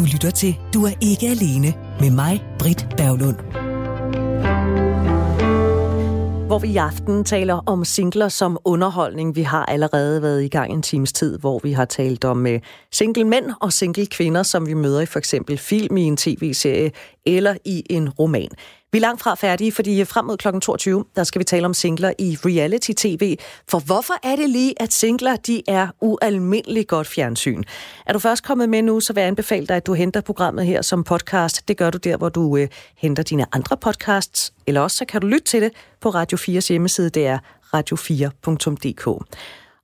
Du lytter til Du er ikke alene med mig, Britt Berglund. Hvor vi i aften taler om singler som underholdning. Vi har allerede været i gang en times tid, hvor vi har talt om øh, single mænd og single kvinder, som vi møder i for eksempel film i en tv-serie eller i en roman. Vi er langt fra færdige, fordi frem mod kl. 22, der skal vi tale om singler i reality-tv. For hvorfor er det lige, at singler de er ualmindeligt godt fjernsyn? Er du først kommet med nu, så vil jeg anbefale dig, at du henter programmet her som podcast. Det gør du der, hvor du øh, henter dine andre podcasts. Eller også så kan du lytte til det på Radio 4's hjemmeside. Det er radio4.dk.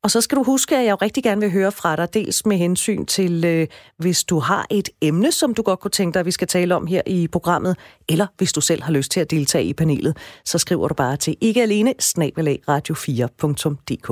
Og så skal du huske, at jeg jo rigtig gerne vil høre fra dig, dels med hensyn til, øh, hvis du har et emne, som du godt kunne tænke dig, at vi skal tale om her i programmet, eller hvis du selv har lyst til at deltage i panelet, så skriver du bare til ikke alene radio4.dk.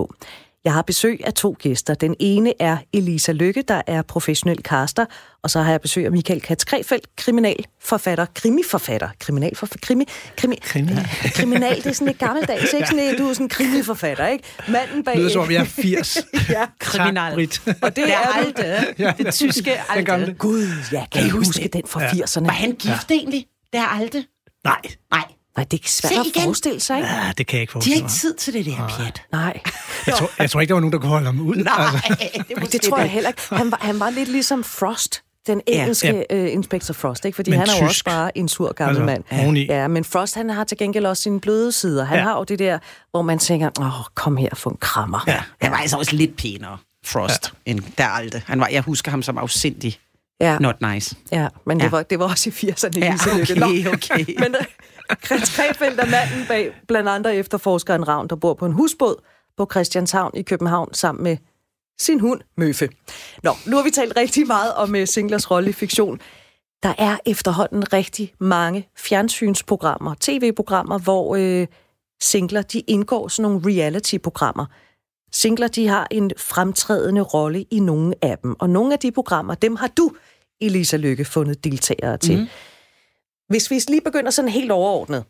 Jeg har besøg af to gæster. Den ene er Elisa Lykke, der er professionel caster, og så har jeg besøg af Michael Katz Krefeldt, kriminalforfatter, krimiforfatter, kriminalforfatter, krimi, krimi, krimi. kriminal, det er sådan lidt gammeldags, ikke? Sådan, et, du er sådan en krimiforfatter, ikke? Manden bag... Lyder som om jeg er 80. ja, kriminal. Og det er, Alte, ja. det tyske Alte. Gud, ja, kan I huske den fra ja. 80'erne? Var han gift ja. egentlig? Det er Alte. Nej. Nej. Nej, det er svært at forestille sig, ikke? Ja, det kan jeg ikke De forestille har mig. ikke tid til det der, pjat. Nej. Jeg tror, jeg tror ikke, der var nogen, der kunne holde ham ud. Nej, Altså. det, Nej, det tror jeg heller ikke. Han var, han var lidt ligesom Frost, den engelske ja. uh, Inspector Frost, ikke? Fordi Men han er jo også bare en sur gammel Altså, mand. oveni. Ja, men Frost, han har til gengæld også sine bløde sider. Han Ja. har jo det der, hvor man tænker, åh, kom her, få en krammer. Ja. Han var altså også lidt pænere, Frost, ja. end der Alte. Han var, jeg husker ham som afsindig ja, not nice. ja men Ja. det, var, det var også i 80'erne. Ja, okay, okay. Men Chris Krefeldt er manden bag blandt andre efterforskeren Ravn, der bor på en husbåd på Christianshavn i København sammen med sin hund Møffe. Nå, nu har vi talt rigtig meget om uh, singlers rolle i fiktion. Der er efterhånden rigtig mange fjernsynsprogrammer, tv-programmer, hvor øh, singler de indgår sådan nogle reality-programmer. Singler de har en fremtrædende rolle i nogle af dem, og nogle af de programmer, dem har du, Elisa Lykke, fundet deltagere til. Mm. Hvis vi lige begynder sådan helt overordnet.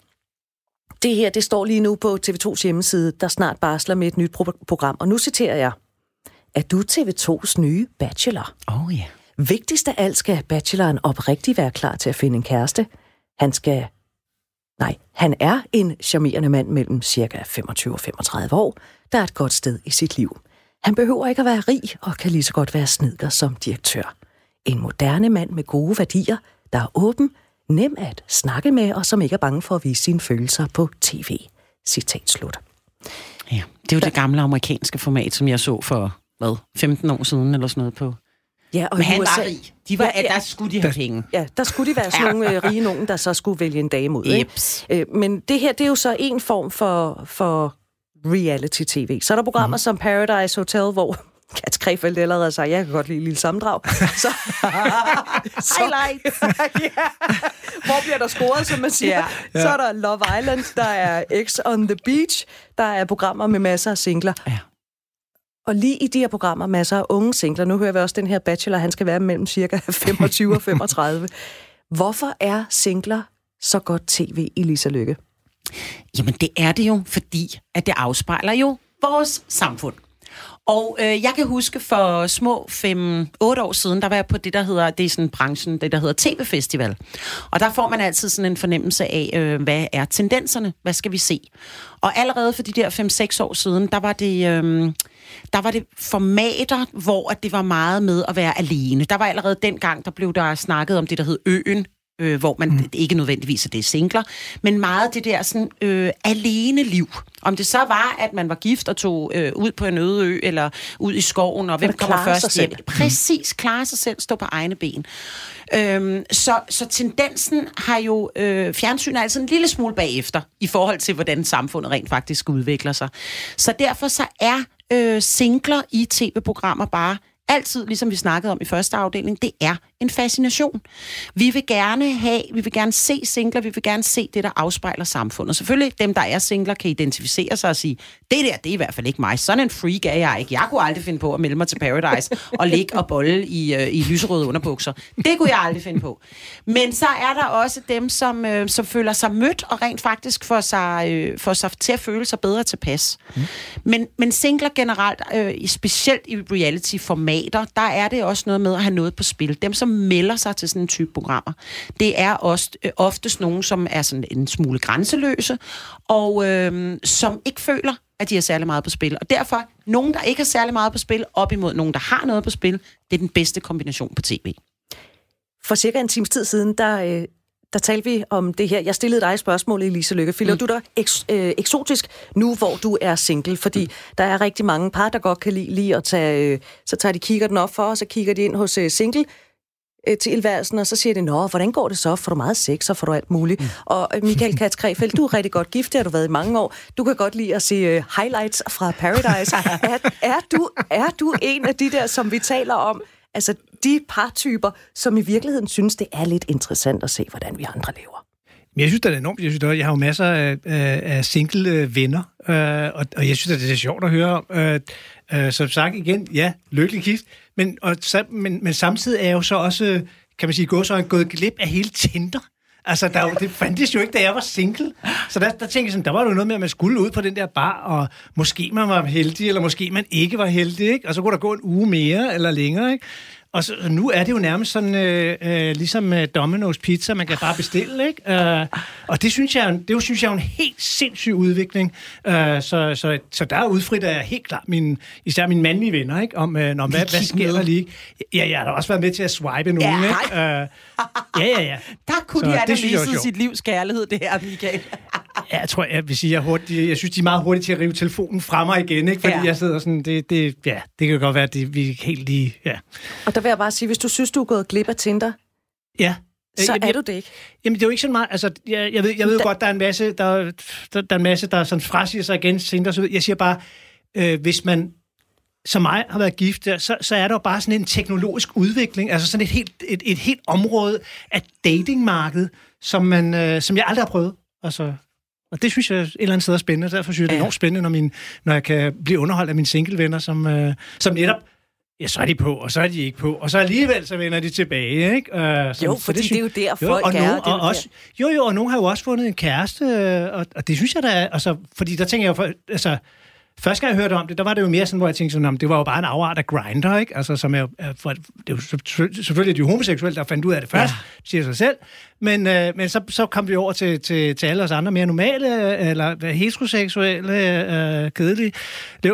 Det her, det står lige nu på TV2's hjemmeside, der snart barsler med et nyt pro- program. Og nu citerer jeg. Er du TV2's nye bachelor? Åh oh, ja. Vigtigst af alt skal bacheloren oprigtigt være klar til at finde en kæreste. Han skal... Nej, han er en charmerende mand mellem cirka 25 og 35 år, der er et godt sted i sit liv. Han behøver ikke at være rig og kan lige så godt være snedker som direktør. En moderne mand med gode værdier, der er åben, nem at snakke med og som ikke er bange for at vise sine følelser på tv. Citat slut. ja. Det er jo det gamle amerikanske format, som jeg så for, hvad, 15 år siden eller sådan noget på. Ja, og Men han USA var rig. De var, Ja. Der skulle de have penge. Ja, der skulle de være sådan nogle øh, rige nogen, der så skulle vælge en dame ud. Ikke? Øh, men det her, det er jo så en form for, for reality-tv. Så er der programmer mm. som Paradise Hotel, hvor Kats Krefeldt allerede sagde, jeg kan godt lide lille sammendrag. Så, Highlights. ja. Hvor bliver der scoret, som man siger? Ja. Ja. Så er der Love Island, der er X on the Beach, der er programmer med masser af singler. Ja. Og lige i de her programmer, masser af unge singler. Nu hører vi også den her bachelor, han skal være mellem cirka 25 og 35. Hvorfor er singler så godt tv, Elisa Lykke? Jamen, det er det jo, fordi at det afspejler jo vores samfund. Og øh, jeg kan huske for små 5-8 år siden, der var jeg på det, der hedder, det er sådan branchen, det der hedder TV-festival. Og der får man altid sådan en fornemmelse af, øh, hvad er tendenserne? Hvad skal vi se? Og allerede for de der 5-6 år siden, der var det... Øh, der var det formater, hvor at det var meget med at være alene. Der var allerede dengang, der blev der snakket om det, der hed Øen, øh, hvor man mm. ikke nødvendigvis er det er singler, men meget det der sådan øh, alene liv. Om det så var, at man var gift og tog øh, ud på en øde ø, eller ud i skoven, og hvem kommer først hjem. selv. Præcis, klare sig selv, stå på egne ben. Øhm, så, så tendensen har jo, øh, fjernsyn er altså en lille smule bagefter, i forhold til, hvordan samfundet rent faktisk udvikler sig. Så derfor så er øh, singler i tv-programmer bare altid, ligesom vi snakkede om i første afdeling, det er en fascination. Vi vil gerne have, vi vil gerne se singler, vi vil gerne se det, der afspejler samfundet. Selvfølgelig, dem, der er singler, kan identificere sig og sige, det der, det er i hvert fald ikke mig. Sådan en freak er jeg ikke. Jeg kunne aldrig finde på at melde mig til Paradise og ligge og bolle i, øh, i lyserøde underbukser. Det kunne jeg aldrig finde på. Men så er der også dem, som, øh, som føler sig mødt og rent faktisk får sig, øh, får sig til at føle sig bedre tilpas. Mm. Men, men singler generelt, øh, specielt i reality-format, formater, der er det også noget med at have noget på spil. Dem, som melder sig til sådan en type programmer, det er også øh, oftest nogen, som er sådan en smule grænseløse, og øh, som ikke føler, at de har særlig meget på spil. Og derfor, nogen, der ikke har særlig meget på spil, op imod nogen, der har noget på spil, det er den bedste kombination på tv. For cirka en times tid siden, der, øh, der talte vi om det her. Jeg stillede dig et spørgsmål, Elise Lykke. Føler mm. du dig eks, øh, eksotisk nu, hvor du er single? Fordi der er rigtig mange par, der godt kan lide lige at tage... Øh, så tager de kigger den op for, og så kigger de ind hos øh, single øh, tilværelsen, og så siger de, nå, hvordan går det så? Får du meget sex, og får du alt muligt? Mm. Og øh, Michael Katz Krefeldt, du er rigtig godt gift, det har du været i mange år. Du kan godt lide at se uh, highlights fra Paradise. er, er, du, er du en af de der, som vi taler om, altså de partyper, som i virkeligheden synes, det er lidt interessant at se, hvordan vi andre lever? Men jeg synes, det er enormt. Jeg, synes, det er, jeg har jo masser af, af single øh, venner, øh, og, og jeg synes, det er sjovt at høre om. Øh, øh, som sagt igen, ja, lykkelig gift, men, og, men, men samtidig er jeg jo så også, øh, kan man sige, gået, så gået glip af hele Tinder. Altså, der, det fandtes jo ikke, da jeg var single. Så der, der tænkte jeg sådan, der var jo noget med, at man skulle ud på den der bar, og måske man var heldig, eller måske man ikke var heldig, ikke? Og så kunne der gå en uge mere eller længere, ikke? Og så, nu er det jo nærmest sådan, øh, øh, ligesom øh, Domino's Pizza, man kan bare bestille, ikke? Øh, og det synes jeg, det synes jeg er en helt sindssyg udvikling. Øh, så, så, så der udfrit er helt klart min, især mine mandlige venner, ikke? Om, øh, når, hvad, hvad sker der lige? Ja, jeg har da også været med til at swipe nogen, ja, ikke? Øh, ja, ja, ja. Der kunne så de have misset sit livs kærlighed, det her, Michael. ja, jeg tror, jeg vil sige, jeg, hurtigt, jeg synes, de er meget hurtige til at rive telefonen fra mig igen, ikke? Fordi ja. jeg sidder sådan, det, det, ja, det kan godt være, at det, vi er helt lige, ja. Og der vil jeg bare sige, hvis du synes, du er gået glip af Tinder, ja. så jamen, er du det ikke. Jamen, det er jo ikke sådan meget... Altså, jeg, jeg ved, jeg ved da, godt, der er en masse, der, der, der er en masse, der sådan frasiger sig igen Tinder. Så jeg siger bare, øh, hvis man som mig har været gift så, så er der jo bare sådan en teknologisk udvikling, altså sådan et helt, et, et helt område af datingmarked, som, man, øh, som jeg aldrig har prøvet. Altså, og det synes jeg et eller andet sted er spændende. Derfor synes jeg, det er enormt spændende, når, min, når jeg kan blive underholdt af mine singlevenner, som, øh, som netop Ja, så er de på, og så er de ikke på, og så alligevel så vender de tilbage, ikke? Uh, så, jo, fordi det, det er jo der, jo, folk og er. Nogen, og også, jo, jo, og nogen har jo også fundet en kæreste, øh, og, og det synes jeg da, altså, fordi der tænker jeg jo, altså, Første gang jeg hørte om det, der var det jo mere sådan, hvor jeg tænkte sådan, det var jo bare en afart af grinder, ikke? Altså, som er, for, det er jo selvfølgelig de homoseksuelle, der fandt ud af det først, ja. siger sig selv. Men, øh, men så, så kom vi over til, til, til alle os andre mere normale, eller heteroseksuelle, øh, kedelige,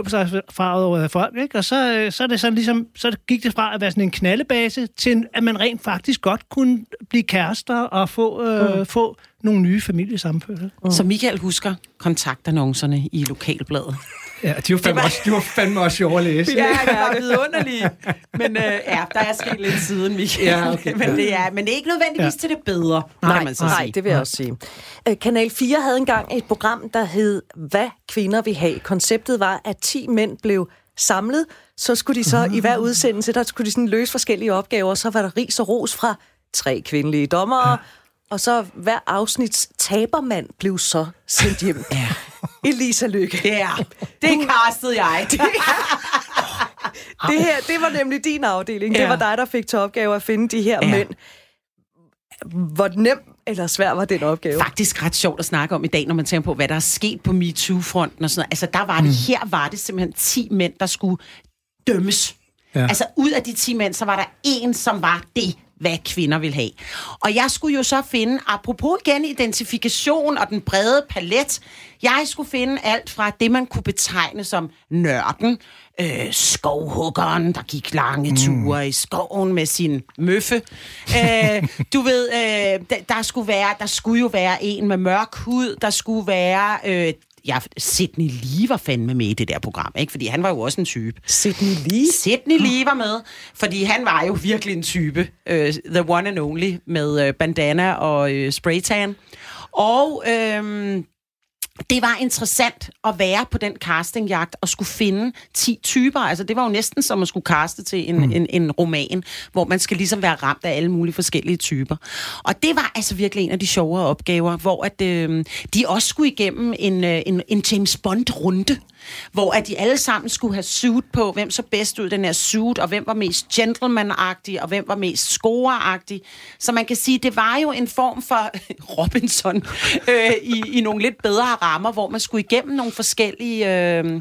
på sig farvet folk, ikke? Og så, øh, så, er det sådan ligesom, så gik det fra at være sådan en knaldebase, til at man rent faktisk godt kunne blive kærester og få, øh, mm. få nogle nye familiesammenførte. Mm. Så Michael husker kontaktannoncerne i lokalbladet. Ja, de var fandme, var... Også, de var fandme også sjove at læse. Ja, det var vidunderlige. Men øh, ja, der er sket lidt siden, Michael. Ja, okay. men, det er, men det er ikke nødvendigvis ja. til det bedre, nej, kan man så nej, sige. det vil jeg også sige. Øh, Kanal 4 havde engang et program, der hed Hvad kvinder vil have. Konceptet var, at 10 mænd blev samlet, så skulle de så i hver udsendelse, der skulle de sådan løse forskellige opgaver, så var der ris og ros fra tre kvindelige dommere, ja og så hver afsnits tabermand blev så sendt hjem. Ja. Elisa Lykke. Ja, det kastede jeg. det, det her, det var nemlig din afdeling. Ja. Det var dig, der fik til opgave at finde de her ja. mænd. Hvor nem eller svær var den opgave? Faktisk ret sjovt at snakke om i dag, når man tænker på, hvad der er sket på MeToo-fronten og sådan noget. Altså, der var det, mm. her var det simpelthen 10 mænd, der skulle dømmes. Ja. Altså, ud af de 10 mænd, så var der en, som var det hvad kvinder vil have. Og jeg skulle jo så finde, apropos igen identifikation og den brede palet, jeg skulle finde alt fra det, man kunne betegne som nørden, øh, skovhuggeren, der gik lange mm. ture i skoven med sin møffe. Øh, du ved, øh, der, der, skulle være, der skulle jo være en med mørk hud, der skulle være øh, ja, Sidney Lee var fandme med i det der program, ikke? Fordi han var jo også en type. Sidney Lee? Sidney Lee var med, fordi han var jo virkelig en type. Uh, the one and only med uh, bandana og uh, spraytan. Og øhm, det var interessant at være på den castingjagt og skulle finde 10 typer. Altså, det var jo næsten som at skulle kaste til en, mm. en, en roman, hvor man skal ligesom være ramt af alle mulige forskellige typer. Og det var altså virkelig en af de sjovere opgaver, hvor at, øh, de også skulle igennem en, øh, en, en James Bond-runde hvor at de alle sammen skulle have suit på, hvem så bedst ud den her suit, og hvem var mest gentleman-agtig, og hvem var mest score-agtig. Så man kan sige, det var jo en form for Robinson øh, i, i nogle lidt bedre programmer, hvor man skulle igennem nogle forskellige, øh,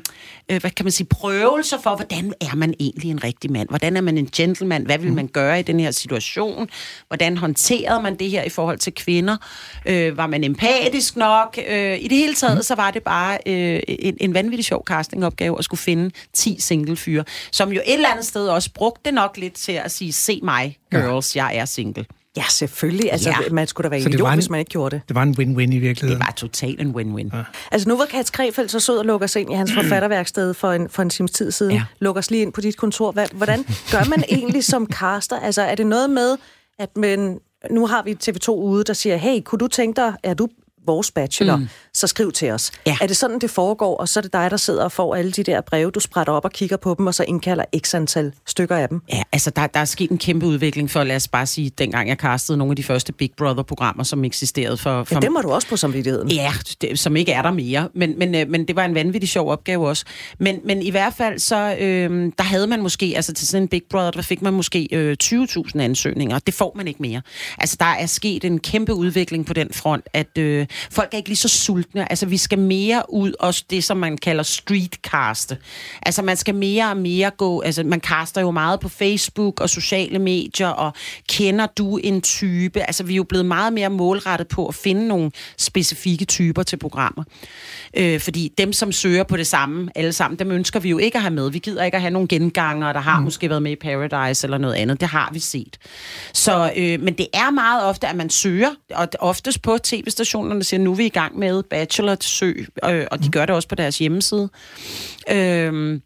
øh, hvad kan man sige, prøvelser for, hvordan er man egentlig en rigtig mand? Hvordan er man en gentleman? Hvad vil man gøre i den her situation? Hvordan håndterede man det her i forhold til kvinder? Øh, var man empatisk nok? Øh, I det hele taget, så var det bare øh, en, en vanvittig sjov castingopgave at skulle finde 10 single fyre, som jo et eller andet sted også brugte det nok lidt til at sige, se mig, girls, jeg er single. Ja, selvfølgelig. Altså, Ja. man skulle da være Så det idiot, en- hvis man ikke gjorde det. Det var en win-win i Det virkeligheden. var totalt en win-win. Ja. Altså, nu var Kats Krefeldt så sød og lukker sig ind i hans forfatterværksted for en, for en times tid siden. Ja. Lukker os lige ind på dit kontor. Hvordan gør man egentlig som caster? Altså, er det noget med, at man, nu har vi TV2 ude, der siger, hey, kunne du tænke dig, er du vores bachelor, mm. så skriv til os. Ja. Er det sådan, det foregår, og så er det dig, der sidder og får alle de der breve, du sprætter op og kigger på dem, og så indkalder x antal stykker af dem? Ja, altså der, der er sket en kæmpe udvikling for, lad os bare sige, dengang jeg castede nogle af de første Big Brother-programmer, som eksisterede for... for Ja, det må du også på samvittigheden. Ja, det, som ikke er der mere. Men, men, øh, men det var en vanvittig sjov opgave også. Men, men i hvert fald, så øh, der havde man måske, altså til sådan en Big Brother, der fik man måske øh, 20.000 ansøgninger. Det får man ikke mere. Altså der er sket en kæmpe udvikling på den front, at øh, folk er ikke lige så sultne. Altså vi skal mere ud, også det som man kalder streetcaste. Altså man skal mere og mere gå, altså man kaster jo meget på Facebook og sociale medier, og kender du en type? Altså vi er jo blevet meget mere målrettet på at finde nogle specifikke typer til programmer. Øh, fordi dem, som søger på det samme, alle sammen, dem ønsker vi jo ikke at have med. Vi gider ikke at have nogle genganger, der har mm. måske været med i Paradise eller noget andet. Det har vi set. Så, øh, men det er meget ofte, at man søger, og oftest på tv-stationerne siger, nu er vi i gang med Bachelor til øh, og de gør det også på deres hjemmeside. Øh,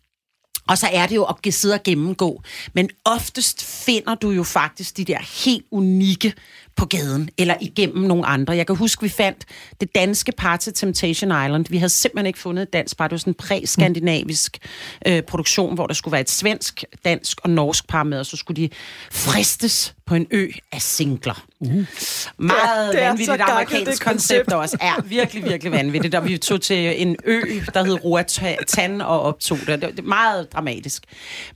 og så er det jo at sidde og gennemgå. Men oftest finder du jo faktisk de der helt unikke på gaden, eller igennem nogle andre. Jeg kan huske, vi fandt det danske par til Temptation Island. Vi havde simpelthen ikke fundet et dansk par. Det var sådan en præ-skandinavisk øh, produktion, hvor der skulle være et svensk, dansk og norsk par med, og så skulle de fristes på en ø af singler. Uh. Meget så vanvittigt amerikansk koncept. også. Er virkelig, virkelig vanvittigt. Og vi tog til en ø, der hed Roatan og optog det. Det er meget dramatisk.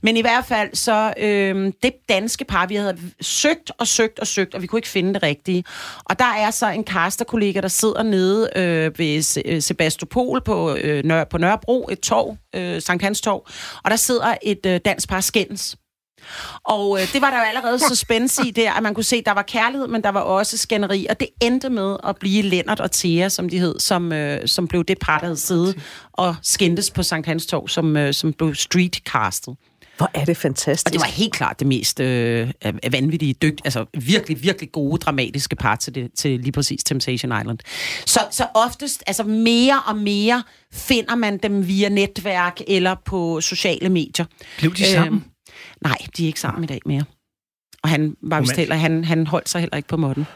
Men i hvert fald, så øh, det danske par, vi havde søgt og søgt og søgt, og vi kunne ikke finde det rigtige. Og der er så en kasterkollega, der sidder nede øh, ved øh, Sebastopol på, øh, Nør- på Nørrebro, et torv, øh, Sankt Hans Torv, og der sidder et øh, dansk par skændes. Og øh, det var der jo allerede suspense i der, at man kunne se, at der var kærlighed, men der var også skænderi. Og det endte med at blive Lennart og Thea, som de hed, som, øh, som blev det par, der havde siddet og skændtes på Sankt Hans Torv, som, øh, som blev streetcastet. Hvor er det fantastisk. Og det var helt klart det mest øh, vanvittige, dygt, altså virkelig, virkelig gode, dramatiske par til, det, til lige præcis Temptation Island. Så, så oftest, altså mere og mere finder man dem via netværk eller på sociale medier. Blev de sammen? nej, de er ikke sammen i dag mere. Og han var vist heller, han, han holdt sig heller ikke på måtten.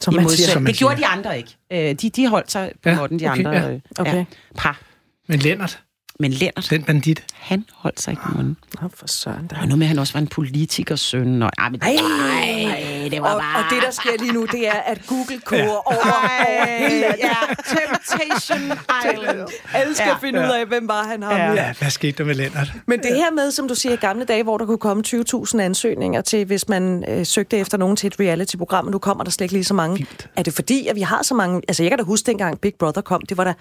som I man siger. som man det gjorde de siger. andre ikke. Øh, de, de holdt sig på Ja, måtten, de okay, andre ja. øh, Okay. ja, par. Men Lennart, Men Lennart, den bandit, han holdt sig ikke på måtten. Nå, for søren da. Og noget med, at han også var en politikers søn. Og, ej, men, Ej, ej, det var og, bare... og det, der sker lige nu, det er, at Google koger ja. over, over hele landet. ja, Temptation Island. Alle skal Ja. ja. finde ud af, hvem var han ham. Ja. Ja. ja, hvad skete der med Lennart? Men det her med, som du siger, i gamle dage, hvor der kunne komme 20.000 ansøgninger til, hvis man øh, søgte efter nogen til et reality-program, og nu kommer der slet ikke lige så mange. Vildt. Er det fordi, at vi har så mange... Altså, jeg kan da huske, dengang Big Brother kom, det var da...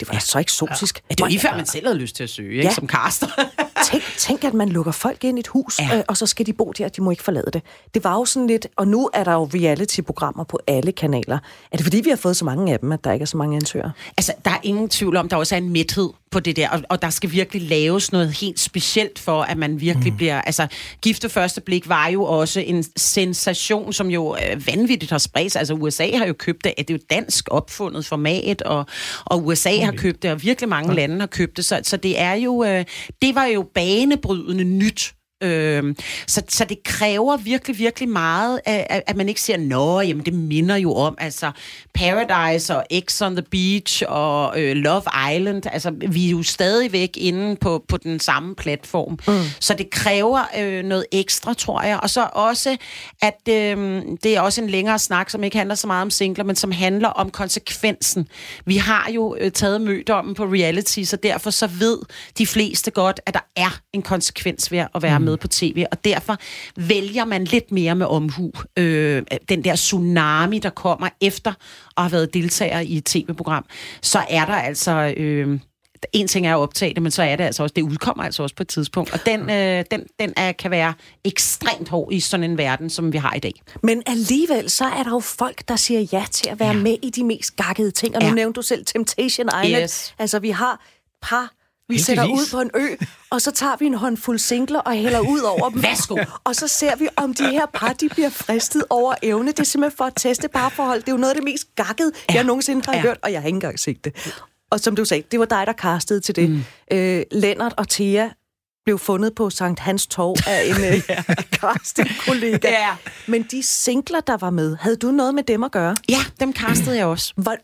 Det var da så eksotisk. Ja, det var lige før, man selv havde lyst til at søge, ikke? Ja. som caster. Tænk, tænk, at man lukker folk ind i et hus, Ja. ja. øh, og så skal de bo der, de må ikke forlade det. Det var jo sådan lidt, og nu er der jo reality-programmer på alle kanaler. Er det fordi, vi har fået så mange af dem, at der ikke er så mange ansøgere? altså, der er ingen tvivl om, der også er en mæthed på det der, og, og der skal virkelig laves noget helt specielt for, at man virkelig mm. bliver... Altså, Gifte første blik var jo også en sensation, som jo øh, vanvittigt har spredt sig. Altså, USA har jo købt det, at det er jo dansk opfundet format, og, og USA okay. har købt det, og virkelig mange ja. lande har købt det, så, så det er jo... Øh, det var jo banebrydende nyt Øhm, så, så det kræver virkelig, virkelig meget, at, at- man ikke siger, nå, jamen det minder jo om, altså Paradise og X on the Beach og øh, Love Island, altså vi er jo stadigvæk inde på, på den samme platform. Mm. Så det kræver øh, noget ekstra, tror jeg. Og så også, at øh, det er også en længere snak, som ikke handler så meget om singler, men som handler om konsekvensen. Vi har jo øh, taget mødommen på reality, så derfor så ved de fleste godt, at der er en konsekvens ved at være med med på tv, og derfor vælger man lidt mere med omhu øh, den der tsunami, der kommer efter at have været deltager i et tv-program. Så er der altså... Øh, en ting er at optage det, men så er det altså også, det udkommer altså også på et tidspunkt. Og den, øh, den, den er, kan være ekstremt hård i sådan en verden, som vi har i dag. Men alligevel, så er der jo folk, der siger ja til at være ja. med i de mest gakkede ting. Og nu Ja. nævnte du selv Temptation Island. Yes. Altså, vi har par, vi Heldigvis. sætter ud på en ø, og så tager vi en håndfuld singler og hælder ud over dem. Værsgo. Og så ser vi, om de her par, de bliver fristet over evne. Det er simpelthen for at teste parforhold. Det er jo noget af det mest gakkede, ja. jeg nogensinde har Ja. hørt, og jeg har ikke engang set det. Og som du sagde, det var dig, der castede til det. Mm. Øh, Lennart og Thea blev fundet på Sankt Hans Torv af en øh, casting-kollega. Ja. Men de singler, der var med, havde du noget med dem at gøre? Ja, dem castede jeg også. Hvor,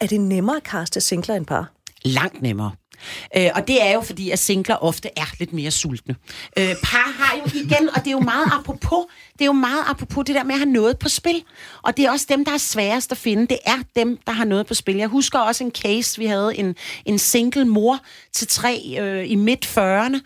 er det nemmere at kaste singler end par? langt nemmere. Øh, og det er jo fordi, at singler ofte er lidt mere sultne. Øh, par har jo igen, og det er jo meget apropos, det er jo meget apropos det der med at have noget på spil. Og det er også dem, der er sværest at finde. Det er dem, der har noget på spil. Jeg husker også en case, vi havde en, en single mor til tre øh, i midt 40'erne.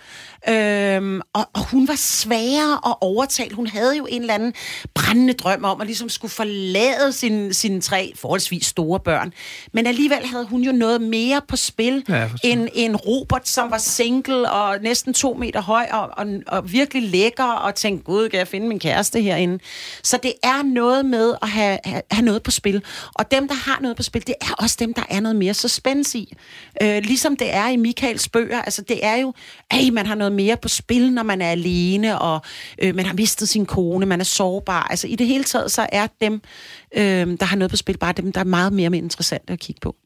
Øhm, og, og hun var sværere at overtale. Hun havde jo en eller anden brændende drøm om at ligesom skulle forlade sine, sine tre forholdsvis store børn. Men alligevel havde hun jo noget mere på spil Ja, end en Robert, som var single og næsten to meter høj og, og, og virkelig lækker og tænkte, gud, kan jeg finde min kæreste herinde? Så det er noget med at have, have, have noget på spil. Og dem, der har noget på spil, det er også dem, der er noget mere suspense i. Øh, ligesom det er i Michaels bøger. Altså, det er jo, at man har noget mere på spil, når man er alene, og øh, man har mistet sin kone, man er sårbar. Altså, i det hele taget, så er dem, øh, der har noget på spil, bare dem, der er meget mere, mere interessante at kigge på.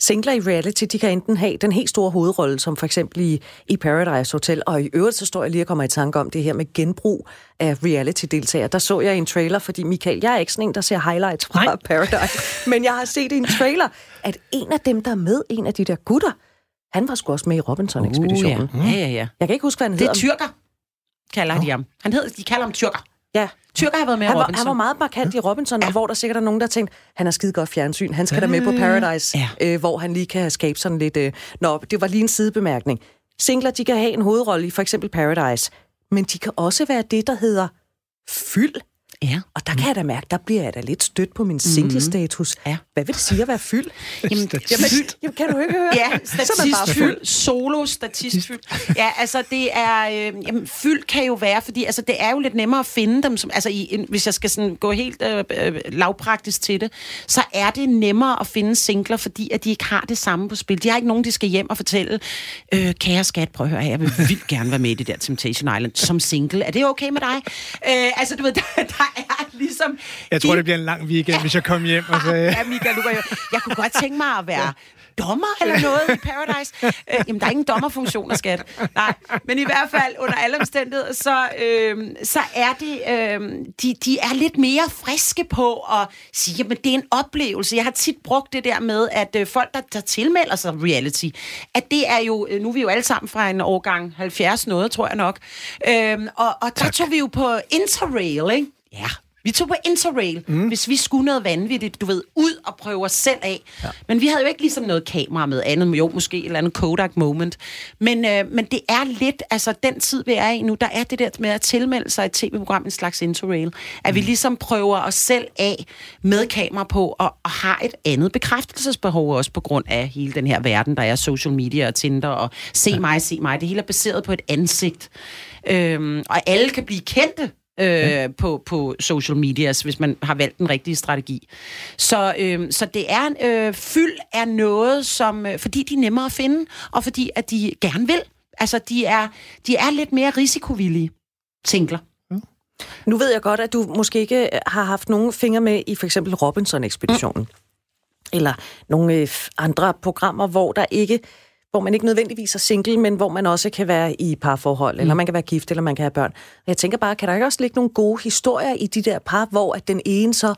Singler i reality, de kan enten have den helt store hovedrolle, som for eksempel i, i Paradise Hotel, og i øvrigt så står jeg lige og kommer i tanke om det her med genbrug af reality-deltagere. Der så jeg i en trailer, fordi Michael, jeg er ikke sådan en, der ser highlights fra Nej. Paradise, men jeg har set i en trailer, at en af dem, der er med, en af de der gutter, han var sgu også med i Robinson-ekspeditionen. Uh, ja. ja, ja, ja. Jeg kan ikke huske, hvad han Det er hedder. tyrker, kalder de ham. Han hedder, de kalder ham tyrker. Ja. Tyrker har været med i Han var, Robinson. han var meget markant i Robinson, ja. og hvor der sikkert er nogen, der tænkte, han har skide godt fjernsyn, han skal da med på Paradise, Ja. øh, hvor han lige kan skabe sådan lidt... Øh... Nå, det var lige en sidebemærkning. Singler, de kan have en hovedrolle i for eksempel Paradise, men de kan også være det, der hedder fyld. Ja. Og der kan jeg da mærke, der bliver jeg da lidt stødt på min single-status. Ja. Hvad vil det sige at være fyld? Jamen, Jamen, jamen, kan du ikke høre? Ja, er statistfyld, solo statistfyld. Ja, altså det er, øh, jamen, fyld kan jo være, fordi altså, det er jo lidt nemmere at finde dem, som, altså i, en, hvis jeg skal sådan gå helt øh, øh, lavpraktisk til det, så er det nemmere at finde singler, fordi at de ikke har det samme på spil. De har ikke nogen, de skal hjem og fortælle, øh, kære skat, prøv at høre, her, jeg vil vildt gerne være med i det der Temptation Island som single. Er det okay med dig? Øh, altså du ved, der, der er ligesom... Jeg tror, de- det bliver en lang weekend, hvis jeg kommer hjem og så... Ja, Michael, du jo, jeg kunne godt tænke mig at være dommer eller noget i Paradise. Øh, jamen, der er ingen dommerfunktioner, skat. Nej, men i hvert fald, under alle omstændigheder, så, øh, så er det, øh, de, de er lidt mere friske på at sige, jamen, det er en oplevelse. Jeg har tit brugt det der med, at øh, folk, der, der tilmelder sig reality, at det er jo, øh, nu er vi jo alle sammen fra en årgang 70 noget, tror jeg nok, øh, og, og der tog vi jo på Interrail, ikke? Ja, vi tog på Interrail, mm. hvis vi skulle noget vanvittigt, du ved, ud og prøve os selv af. Ja. Men vi havde jo ikke ligesom noget kamera med andet, jo måske et eller andet Kodak moment. Men, øh, men det er lidt, altså den tid, vi er i nu, der er det der med at tilmelde sig et tv-program, en slags Interrail. At vi ligesom prøver os selv af med kamera på, og, og har et andet bekræftelsesbehov også på grund af hele den her verden, der er social media og Tinder, og se ja. mig, se mig. Det hele er baseret på et ansigt. Øhm, og alle kan blive kendte øh, ja. på, på social medias, hvis man har valgt den rigtige strategi. Så, øh, så det er øh, fyld er noget, som øh, fordi de er nemmere at finde, og fordi at de gerne vil. Altså, de er, de er lidt mere risikovillige, tænkler. Nu ved jeg godt, at du måske ikke har haft nogen fingre med i for eksempel Robinson-ekspeditionen. Mm. Eller nogle øh, andre programmer, hvor der ikke hvor man ikke nødvendigvis er single, men hvor man også kan være i parforhold, mm. eller man kan være gift, eller man kan have børn. Jeg tænker bare, kan der ikke også ligge nogle gode historier i de der par, hvor at den ene så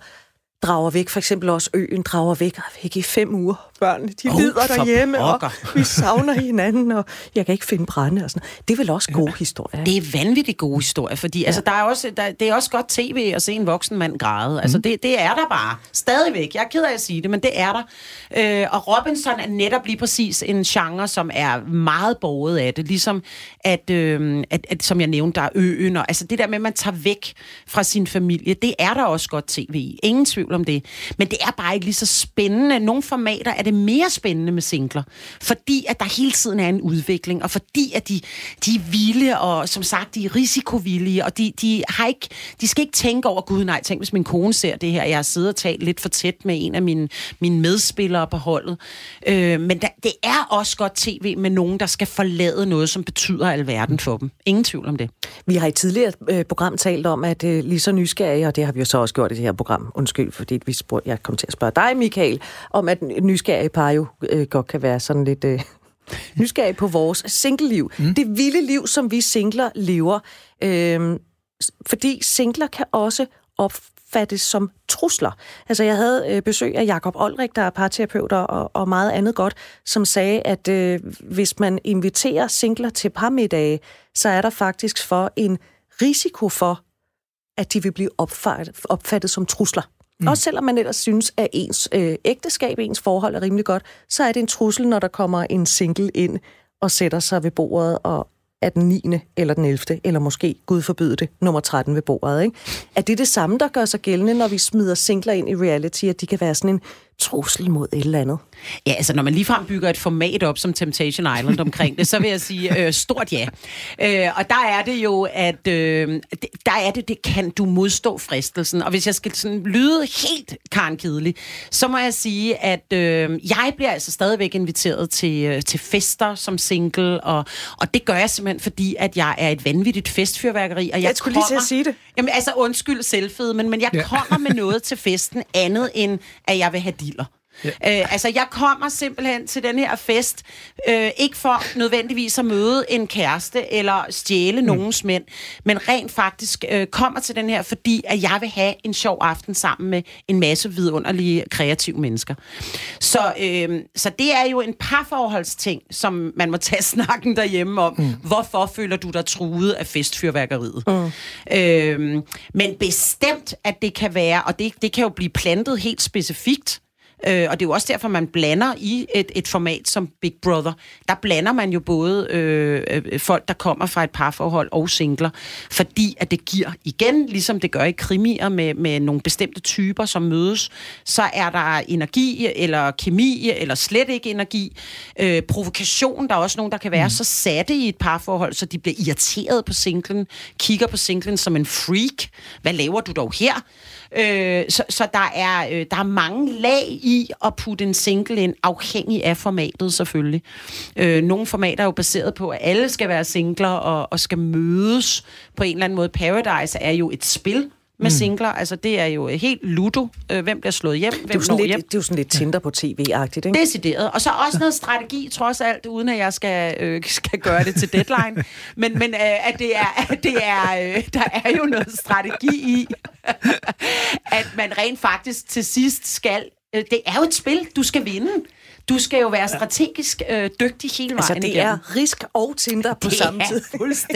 drager væk, for eksempel også øen drager væk, og væk i fem uger. Børnene, de oh, lider derhjemme, og vi savner hinanden, og jeg kan ikke finde brænde og sådan noget. Det er vel også gode historier. ikke? Det er vanvittigt gode historier, fordi ja. altså, der er også, der, det er også godt tv at se en voksen mand græde. Altså, det, det er der bare. Stadigvæk. Jeg er ked af at sige det, men det er der. Øh, og Robinson er netop lige præcis en genre, som er meget borget af det. Ligesom, at, øh, at, at som jeg nævnte, der er øen, og altså det der med, at man tager væk fra sin familie, det er der også godt tv i. Ingen tvivl om det. Men det er bare ikke lige så spændende. Nogle formater er det mere spændende med singler, fordi at der hele tiden er en udvikling, og fordi at de, de er vilde, og som sagt, de er risikovillige, og de, de, har ikke, de skal ikke tænke over, gud nej, tænk hvis min kone ser det her, jeg har siddet og talt lidt for tæt med en af mine, mine medspillere på holdet. Øh, men der, det er også godt tv med nogen, der skal forlade noget, som betyder alverden for dem. Ingen tvivl om det. Vi har i tidligere øh, program talt om, at øh, lige så nysgerrige, og det har vi jo så også gjort i det her program, undskyld, fordi vi spurgte, jeg kom til at spørge dig, Michael, om at nysgerrige par jo øh, godt kan være sådan lidt øh, nysgerrige på vores singleliv. Mm. Det vilde liv, som vi singler lever. Øh, fordi singler kan også opfattes som trusler. Altså, jeg havde øh, besøg af Jakob Olrik, der er parterapeuter og, og meget andet godt, som sagde, at øh, hvis man inviterer singler til parmiddage, så er der faktisk for en risiko for, at de vil blive opfattet, opfattet som trusler. Mm. Også selvom man ellers synes, at ens øh, ægteskab, ens forhold er rimelig godt, så er det en trussel, når der kommer en single ind og sætter sig ved bordet og er den 9. eller den 11. eller måske, Gud forbyde det, nummer 13 ved bordet. Ikke? Er det det samme, der gør sig gældende, når vi smider singler ind i reality, at de kan være sådan en trussel mod et eller andet? Ja, altså når man ligefrem bygger et format op som Temptation Island omkring det, så vil jeg sige øh, stort ja. Øh, og der er det jo, at øh, der er det, det kan du modstå fristelsen. Og hvis jeg skal sådan lyde helt karnkedelig, så må jeg sige, at øh, jeg bliver altså stadigvæk inviteret til, øh, til fester som single, og, og det gør jeg simpelthen, fordi at jeg er et vanvittigt festfyrværkeri. Og jeg, Jeg skulle lige til at sige det. Jamen altså, undskyld selvfed, men, men jeg Ja. kommer med noget til festen andet end, at jeg vil have diller. Ja. Øh, altså, jeg kommer simpelthen til den her fest, øh, ikke for nødvendigvis at møde en kæreste eller stjæle mm. nogens mænd, men rent faktisk øh, kommer til den her, fordi at jeg vil have en sjov aften sammen med en masse vidunderlige, kreative mennesker. Så, øh, så det er jo en parforholdsting, som man må tage snakken derhjemme om. Mm. Hvorfor føler du dig truet af festfyrværkeriet? Mm. Øh, men bestemt, at det kan være, og det, det kan jo blive plantet helt specifikt, Øh, og det er jo også derfor, man blander i et, et format som Big Brother. Der blander man jo både øh, øh, folk, der kommer fra et parforhold og singler, fordi at det giver igen, ligesom det gør i krimier med, med nogle bestemte typer, som mødes, så er der energi eller kemi eller slet ikke energi. Øh, provokation, der er også nogen, der kan være mm. så satte i et parforhold, så de bliver irriteret på singlen, kigger på singlen som en freak. Hvad laver du dog her? Øh, så, så der er, øh, der er mange lag i at putte en single ind, afhængig af formatet selvfølgelig. Øh, nogle formater er jo baseret på, at alle skal være singler og, og skal mødes på en eller anden måde. Paradise er jo et spil med mm. singler. Altså, det er jo helt ludo. Øh, hvem bliver slået hjem? Hvem Det er jo sådan lidt, hjem? det er jo sådan lidt Tinder på tv-agtigt, ikke? Decideret. Og så også noget strategi, trods alt, uden at jeg skal, øh, skal gøre det til deadline. Men, men øh, at det er, at det er, øh, der er jo noget strategi i, at man rent faktisk til sidst skal... Øh, det er jo et spil, du skal vinde. Du skal jo være strategisk øh, dygtig hele vejen Altså, det igennem. er risk og Tinder på Det samme tid.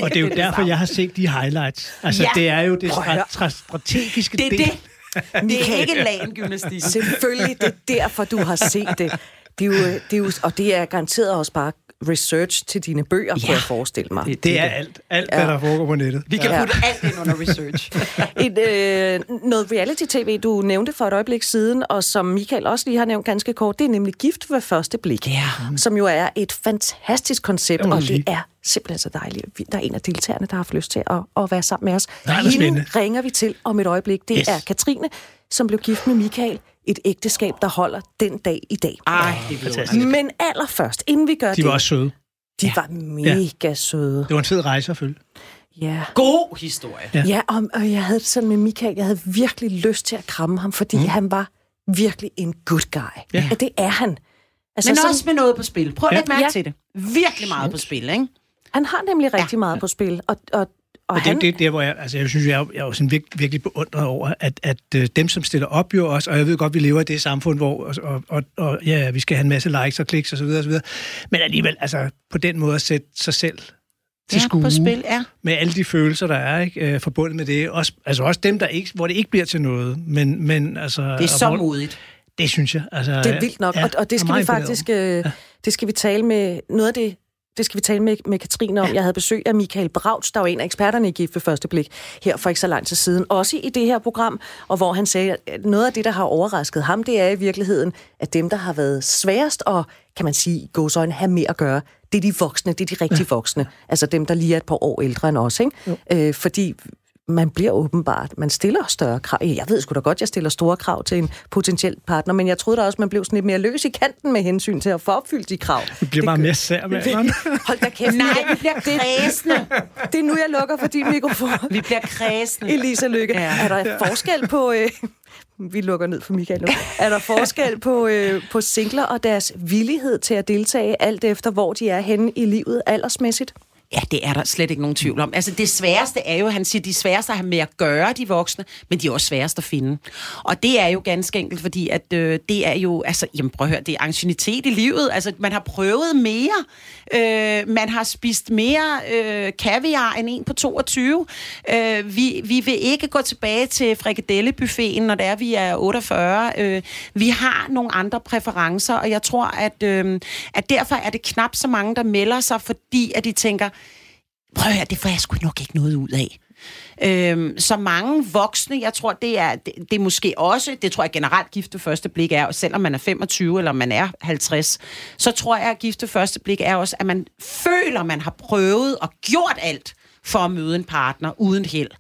Og det er jo derfor, jeg har set de highlights. Altså, Ja. det er jo det stra- stra- strategiske Det er del. det. Det er ikke lagen-gymnastik. Selvfølgelig, det er derfor, du har set det. Det er jo, det er jo, og det er garanteret også bare research til dine bøger, ja. kan jeg forestille mig. Det, det er alt, alt hvad der foregår på nettet. Vi kan Ja. putte alt ind under research. Et, øh, noget reality-tv, du nævnte for et øjeblik siden, og som Michael også lige har nævnt ganske kort, det er nemlig Gift ved første blik, Ja. som jo er et fantastisk koncept, og sige. det er simpelthen så dejligt. Der er en af deltagerne, der har haft lyst til at, at være sammen med os. Nej, Hende ringer vi til om et øjeblik. Det Yes. er Katrine, som blev gift med Michael. Et ægteskab, der holder den dag i dag. Ej, det er Fantastisk. Men allerførst, inden vi gør De var det, også søde. de var mega søde. Det var en fed rejse at følge. Ja. God historie. Ja. Ja, og, og jeg havde det sådan med Michael, jeg havde virkelig lyst til at kramme ham, fordi mm. han var virkelig en good guy. Ja. Ja, det er han. Altså, Men sådan, også med noget på spil. Prøv at Ja. lægge mærke Ja. til det. Virkelig meget på spil, ikke? Han har nemlig rigtig meget på spil, og, og, Og det, han... det, det, hvor jeg, altså, jeg synes, jeg er, jeg er jo sådan virkelig, virkelig beundret over, at, at uh, dem, som stiller op jo også, og jeg ved godt, vi lever i det samfund, hvor og, og, og, og ja, vi skal have en masse likes og kliks osv., osv., men alligevel, altså, på den måde at sætte sig selv til ja, skue, på spil, ja. med alle de følelser, der er ikke, øh, forbundet med det. Også, altså også dem, der ikke, hvor det ikke bliver til noget. Men, men, altså, det er så hvor, modigt. Det synes jeg. Altså, det er vildt nok, ja, og, og det skal vi faktisk øh, ja. det skal vi tale med noget af det det skal vi tale med, med Katrine om. Jeg havde besøg af Michael Brauts, der var en af eksperterne i Gift ved første blik, her for ikke så lang tid siden. Også i det her program, og hvor han sagde, at noget af det, der har overrasket ham, det er i virkeligheden, at dem, der har været sværest og, kan man sige, gåsøjne, have mere at gøre, det er de voksne, det er de rigtige voksne. Altså dem, der lige er et par år ældre end os. Ikke? Øh, fordi man bliver åbenbart, man stiller større krav. Jeg ved sgu da godt, jeg stiller store krav til en potentiel partner, men jeg troede da også, man blev sådan lidt mere løs i kanten med hensyn til at få opfyldt de krav. Det bliver bare mere sær med Hold da kæft. Nej, vi bliver kredsende. Det er nu, jeg lukker for din mikrofon. Vi bliver kredsende. Elisa Lykke, ja. er der forskel på... Øh, vi lukker ned for Michael nu. Er der forskel på, øh, på singler og deres villighed til at deltage, alt efter hvor de er henne i livet aldersmæssigt? Ja, det er der slet ikke nogen tvivl om. Altså det sværeste er jo, han siger, de sværeste har med at gøre, de voksne, men de er også sværest at finde. Og det er jo ganske enkelt, fordi at øh, det er jo, altså, jamen prøv at høre, det er angstinitet i livet. Altså man har prøvet mere. Øh, man har spist mere øh, kaviar end en på 22. Øh, vi, vi vil ikke gå tilbage til frikadellebuffeten, når det er, vi er 48. Øh, vi har nogle andre præferencer, og jeg tror, at, øh, at derfor er det knap så mange, der melder sig, fordi at de tænker, prøv at høre, det får jeg sgu nok ikke noget ud af. Øhm, så mange voksne, jeg tror, det er, det, det er måske også, det tror jeg generelt gifte første blik er, selvom man er 25 eller man er 50, så tror jeg, at gifte første blik er også, at man føler, man har prøvet og gjort alt for at møde en partner uden held.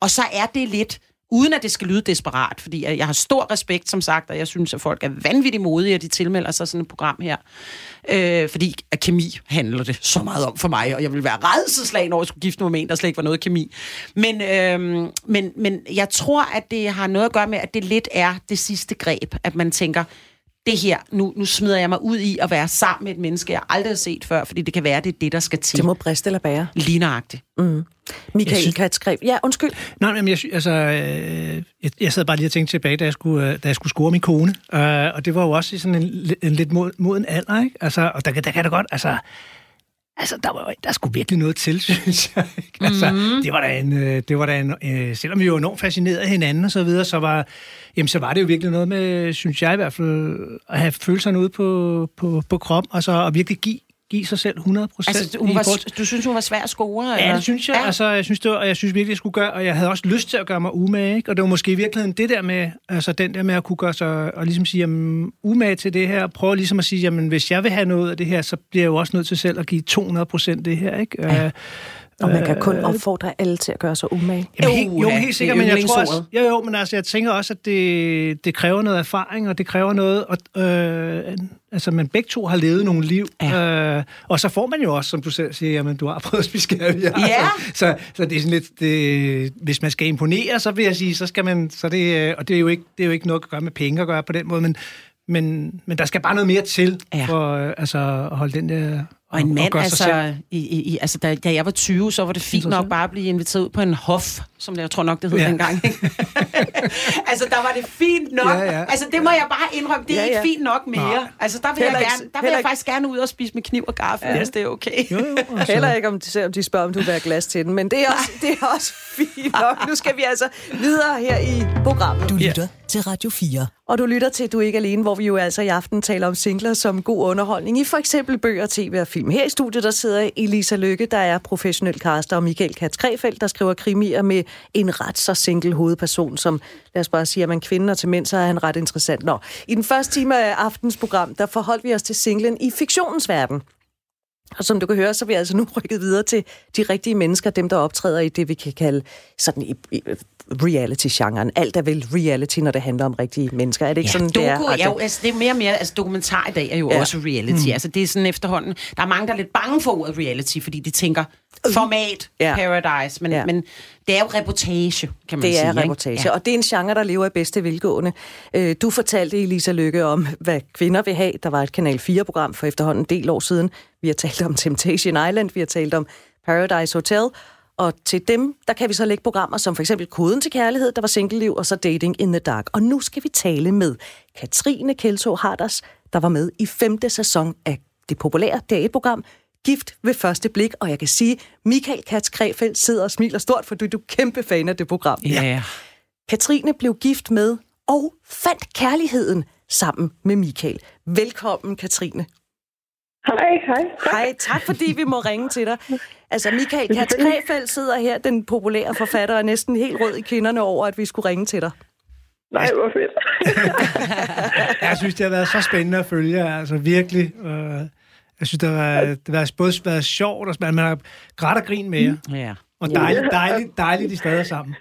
Og så er det lidt, uden at det skal lyde desperat, fordi jeg har stor respekt, som sagt, og jeg synes, at folk er vanvittigt modige, at de tilmelder sig sådan et program her. Øh, fordi at kemi handler det så meget om for mig, og jeg vil være redselslagen over at skulle gifte mig med en, der slet ikke var noget kemi. Men, øh, men, men jeg tror, at det har noget at gøre med, at det lidt er det sidste greb, at man tænker, det her, nu, nu smider jeg mig ud i at være sammen med et menneske, jeg aldrig har set før, fordi det kan være, det er det, der skal til. Det må briste eller bære. Ligneragtigt. Mm. Michael synes... Katskrev. Ja, undskyld. Nej, men jeg, altså, øh, jeg, jeg sad bare lige og tænkte tilbage, da jeg skulle, øh, da jeg skulle score min kone. Øh, og det var jo også i sådan en, en lidt mod, moden alder, ikke? Altså, og der, der kan det godt, altså... Altså, der, var, der skulle virkelig noget til, synes jeg. Ikke? Altså, mm. det var da en, øh, det var da en øh, selvom vi var enormt fascineret af hinanden og så videre, så var, jamen, så var det jo virkelig noget med, synes jeg i hvert fald, at have følelserne ude på, på, på kroppen, og så at virkelig give give sig selv 100 procent. Altså, hun var, du synes, hun var svær at score? Ja, eller? det synes jeg. Ja. Altså, jeg synes, det var, og jeg synes virkelig, jeg skulle gøre, og jeg havde også lyst til at gøre mig umage, ikke? Og det var måske i virkeligheden det der med, altså den der med at kunne gøre sig, og ligesom sige, jamen, umage til det her, og prøve ligesom at sige, jamen, hvis jeg vil have noget af det her, så bliver jeg jo også nødt til selv at give 200 procent det her, ikke? Ja. Uh, og man kan kun øh, opfordre alle til at gøre sig umage. Jamen, helt, jo, helt sikkert, men jeg tror også, jo, jo, men altså, jeg tænker også, at det, det kræver noget erfaring, og det kræver noget, og, øh, altså, man begge to har levet nogle liv, ja. øh, og så får man jo også, som du selv siger, jamen, du har prøvet at spise Ja. Altså, så, så det er sådan lidt, det, hvis man skal imponere, så vil jeg sige, så skal man, så det, øh, og det er jo ikke, det er jo ikke noget at gøre med penge at gøre på den måde, men, men, men der skal bare noget mere til, ja. for øh, altså, at holde den der og en mand, og altså, i, i, altså da, da jeg var 20, så var det fint nok bare at blive inviteret ud på en hof, som jeg tror nok, det hed ja. dengang. altså, der var det fint nok. Ja, ja. Altså, det må jeg bare indrømme, det er ja, ja. ikke fint nok mere. Nej. Altså, der vil, jeg, gerne, der vil jeg faktisk gerne ud og spise med kniv og gaffel, ja. hvis det er okay. Jo, jo, altså. Heller ikke, om de, om de spørger, om du vil have glas til den, men det er, også, det er også fint nok. Nu skal vi altså videre her i programmet. Du lytter ja til Radio 4. Og du lytter til Du er ikke alene, hvor vi jo altså i aften taler om singler som god underholdning i for eksempel bøger, tv og film. Her i studiet der sidder Elisa Lykke, der er professionel caster, og Michael Katz Krefeldt, der skriver krimier med en ret så single hovedperson, som lad os bare sige, at man kvinder til mænd, så er han ret interessant. Nå, i den første time af aftens program, der forholdt vi os til singlen i fiktionens verden. Og som du kan høre, så er vi altså nu rykket videre til de rigtige mennesker, dem der optræder i det, vi kan kalde sådan reality-genren. Alt er vel reality, når det handler om rigtige mennesker. Er det ikke ja, sådan, doku, det er? Ja, jo, altså, det er mere og mere, altså dokumentar i dag er jo ja. også reality. Mm. Altså det er sådan efterhånden, der er mange, der er lidt bange for ordet reality, fordi de tænker, format, ja. paradise, men, ja. men det er jo reportage, kan man det sige. Det er reportage, ja. og det er en genre, der lever i bedste vilgående. Øh, du fortalte, Elisa Lykke, om, hvad kvinder vil have. Der var et Kanal 4-program for efterhånden en del år siden. Vi har talt om Temptation Island, vi har talt om Paradise Hotel, Og til dem, der kan vi så lægge programmer som for eksempel Koden til Kærlighed, der var singleliv, og så Dating in the Dark. Og nu skal vi tale med Katrine Kelso Harders, der var med i femte sæson af det populære DR1-program Gift ved første blik, og jeg kan sige, Michael Katz Krefeldt sidder og smiler stort, for du er kæmpe fan af det program. Ja. ja. Katrine blev gift med og fandt kærligheden sammen med Michael. Velkommen, Katrine. Hej, hej. Hej, tak fordi vi må ringe til dig. Altså, Michael Katz Krefeldt sidder her, den populære forfatter, er næsten helt rød i kinderne over, at vi skulle ringe til dig. Nej, hvor fedt. jeg synes, det har været så spændende at følge, altså virkelig. Øh, jeg synes, det har, været, det har både været sjovt, og man har grædt og grin med jer. Mm. Ja. Og dejligt, dejligt, dejligt, de stadig er sammen.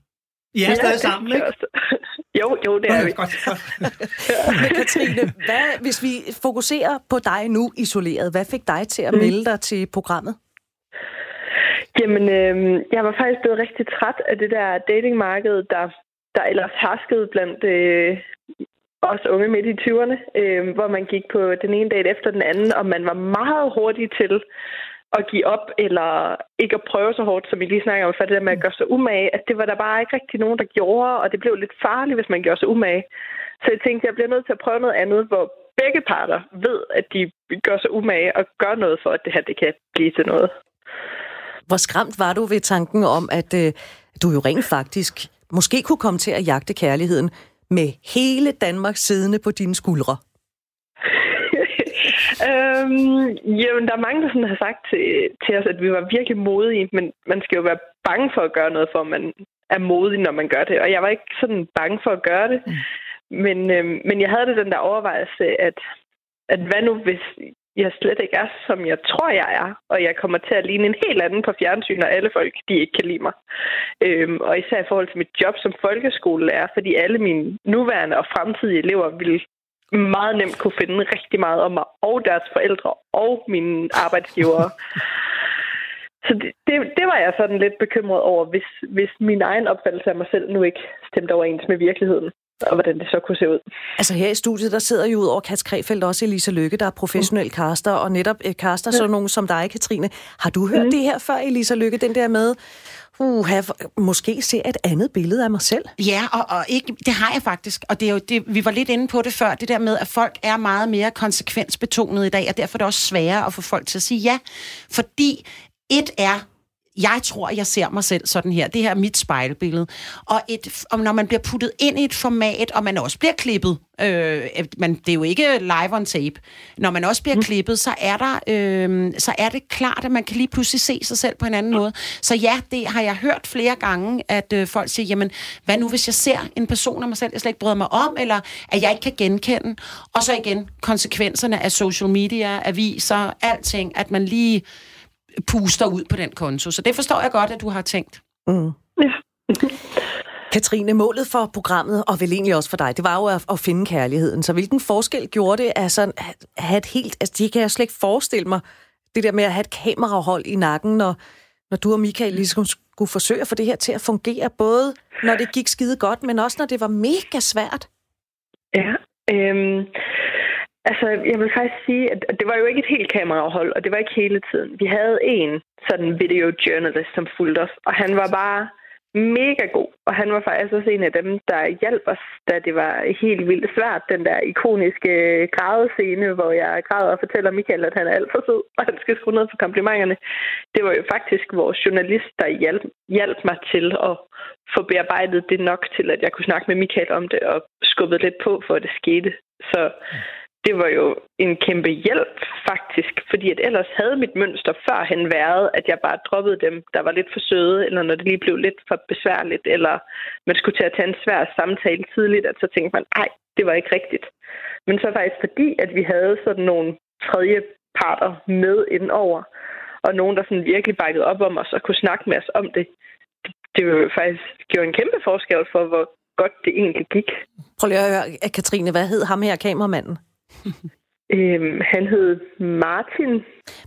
I er ja, stadig sammen, ikke? Jo, jo, det er vi. Godt, godt. Men Katrine, hvad, hvis vi fokuserer på dig nu isoleret, hvad fik dig til at Mm. melde dig til programmet? Jamen, øh, jeg var faktisk blevet rigtig træt af det der datingmarked, der, der ellers herskede blandt øh, os unge midt i 20'erne, øh, hvor man gik på den ene date efter den anden, og man var meget hurtig til at give op, eller ikke at prøve så hårdt, som I lige snakker om, for det der med at gøre sig umage, at det var der bare ikke rigtig nogen, der gjorde, og det blev lidt farligt, hvis man gjorde sig umage. Så jeg tænkte, jeg bliver nødt til at prøve noget andet, hvor begge parter ved, at de gør sig umage og gør noget for, at det her det kan blive til noget. Hvor skræmt var du ved tanken om, at øh, du jo rent faktisk måske kunne komme til at jagte kærligheden med hele Danmark siddende på dine skuldre? øhm, jamen, der er mange, der sådan har sagt til, til os, at vi var virkelig modige, men man skal jo være bange for at gøre noget, for man er modig, når man gør det. Og jeg var ikke sådan bange for at gøre det. Mm. Men, øhm, men jeg havde det den der overvejelse, at, at hvad nu, hvis jeg slet ikke er, som jeg tror, jeg er, og jeg kommer til at ligne en helt anden på fjernsyn, og alle folk, de ikke kan lide mig. Øhm, og især i forhold til mit job som folkeskolelærer, fordi alle mine nuværende og fremtidige elever ville meget nemt kunne finde rigtig meget om mig, og deres forældre, og mine arbejdsgivere. Så det, det, det var jeg sådan lidt bekymret over, hvis, hvis min egen opfattelse af mig selv nu ikke stemte overens med virkeligheden og hvordan det så kunne se ud. Altså her i studiet, der sidder jo ud over Kats Krefeldt også Elisa Lykke, der er professionel caster, og netop øh, caster sådan nogen som dig, Katrine. Har du hørt mm. det her før, Elisa Lykke, den der med, uh, have, måske se et andet billede af mig selv? Ja, og, og ikke, det har jeg faktisk. Og det er jo det, vi var lidt inde på det før, det der med, at folk er meget mere konsekvensbetonet i dag, og derfor er det også sværere at få folk til at sige ja. Fordi et er jeg tror, jeg ser mig selv sådan her. Det her er mit spejlbillede. Og, et, og når man bliver puttet ind i et format, og man også bliver klippet, øh, man, det er jo ikke live on tape, når man også bliver mm. klippet, så er, der, øh, så er det klart, at man kan lige pludselig se sig selv på en anden måde. Så ja, det har jeg hørt flere gange, at øh, folk siger, jamen, hvad nu hvis jeg ser en person af mig selv, jeg slet ikke bryder mig om, eller at jeg ikke kan genkende. Og så igen, konsekvenserne af social media, aviser, alting, at man lige puster ud på den konto. Så det forstår jeg godt, at du har tænkt. Mm. Ja. Katrine, målet for programmet, og vel egentlig også for dig, det var jo at, at finde kærligheden. Så hvilken forskel gjorde det at, sådan, at have et helt... Altså, det kan jeg slet ikke forestille mig, det der med at have et kamerahold i nakken, når, når du og Michael ligesom skulle forsøge at få det her til at fungere, både når det gik skide godt, men også når det var mega svært. Ja, øhm, altså jeg vil faktisk sige, at det var jo ikke et helt kamerahold, og det var ikke hele tiden. Vi havde en sådan videojournalist, som fulgte os, og han var bare mega god. Og han var faktisk også en af dem, der hjalp os, da det var helt vildt svært. Den der ikoniske øh, grædescene, hvor jeg græder og fortæller Michael, at han er alt for sød, og han skal skrue ned for komplimenterne. Det var jo faktisk vores journalist, der hjalp, hjalp mig til at få bearbejdet det nok til, at jeg kunne snakke med Michael om det, og skubbet lidt på, for at det skete. Så det var jo en kæmpe hjælp, faktisk. Fordi at ellers havde mit mønster førhen været, at jeg bare droppede dem, der var lidt for søde, eller når det lige blev lidt for besværligt, eller man skulle til at tage en svær samtale tidligt, at så tænkte man, nej, det var ikke rigtigt. Men så faktisk fordi, at vi havde sådan nogle tredje parter med indover, og nogen, der sådan virkelig bakkede op om os og kunne snakke med os om det, det var jo faktisk gjorde en kæmpe forskel for, hvor godt det egentlig gik. Prøv lige at høre, Katrine, hvad hed ham her, kameramanden? Øhm, han hed Martin,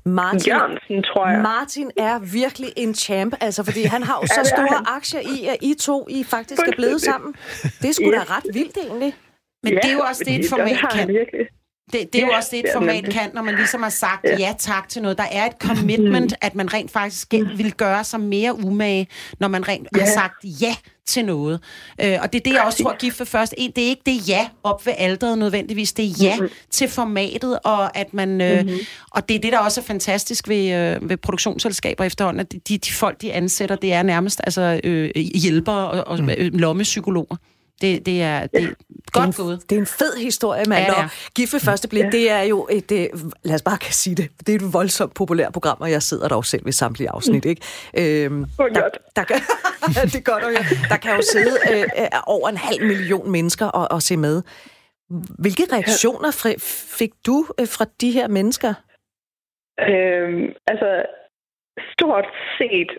Martin Jørgensen, tror jeg. Martin er virkelig en champ, altså, fordi han har jo så store aktier i, at I to I faktisk er blevet sammen. Det er sgu da ret vildt, egentlig. Men ja, det er jo også det, et det format han kan. virkelig. Det, det er jo Ja, også det, et format kan, når man ligesom har sagt Ja. ja tak til noget. Der er et commitment, at man rent faktisk vil gøre sig mere umage, når man rent har Ja. sagt ja til noget. Øh, og det er det, jeg også tror, gift for først. En, det er ikke det ja op ved alderet nødvendigvis. Det er ja til formatet, og at man... Øh, Og det er det, der også er fantastisk ved, øh, ved produktionsselskaber efterhånden, at de, de folk, de ansætter, det er nærmest altså, øh, hjælpere og, og øh, lommepsykologer. Det, det er, det er godt det er en, gået. Det er en fed historie, mand. Ja. Ja, Gift ved første blik, det er jo et, lad os bare kan sige det, det er et voldsomt populært program, og jeg sidder der jo selv ved samtlige afsnit, ikke? Øhm, Hvor der, godt. der, kan, det er godt at høre. Der kan jo sidde øh, øh, over en halv million mennesker og, og se med. Hvilke reaktioner fri- fik du øh, fra de her mennesker? Øhm, altså, stort set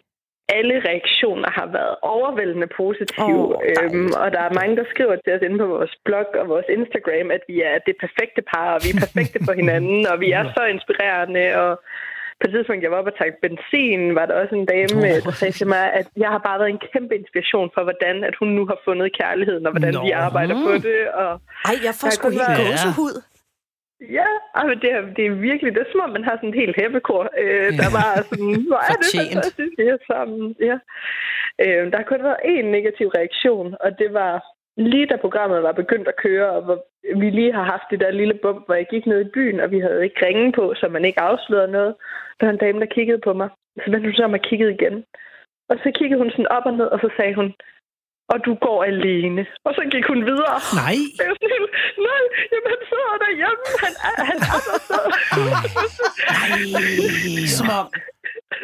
alle reaktioner har været overvældende positive. Dejligt. øhm, og der er mange, der skriver til os inde på vores blog og vores Instagram, at vi er det perfekte par, og vi er perfekte for hinanden, og vi er så inspirerende. Og på et tidspunkt, jeg var oppe og tanke benzin, var der også en dame, oh. der sagde til mig, at jeg har bare været en kæmpe inspiration for, hvordan at hun nu har fundet kærligheden, og hvordan Nå. vi arbejder på det. Og Ej, jeg får Der sgu kunne helt være- gåsehud. Ja, altså det, er, det er virkelig, det er som om, man har sådan en helt hæppekor, øh, der bare er sådan, hvor er det fantastisk, vi er sammen. Ja. Øh, der har kun været én negativ reaktion, og det var lige da programmet var begyndt at køre, og hvor vi lige har haft det der lille bump, hvor jeg gik ned i byen, og vi havde ikke ringe på, så man ikke afslørede noget. Der var en dame, der kiggede på mig. Så vendte hun så om og kiggede igen. Og så kiggede hun sådan op og ned, og så sagde hun, og du går alene. Og så gik hun videre. Nej. Jeg var sådan nej, jamen han sidder derhjemme. Han er, han er der så. Som om,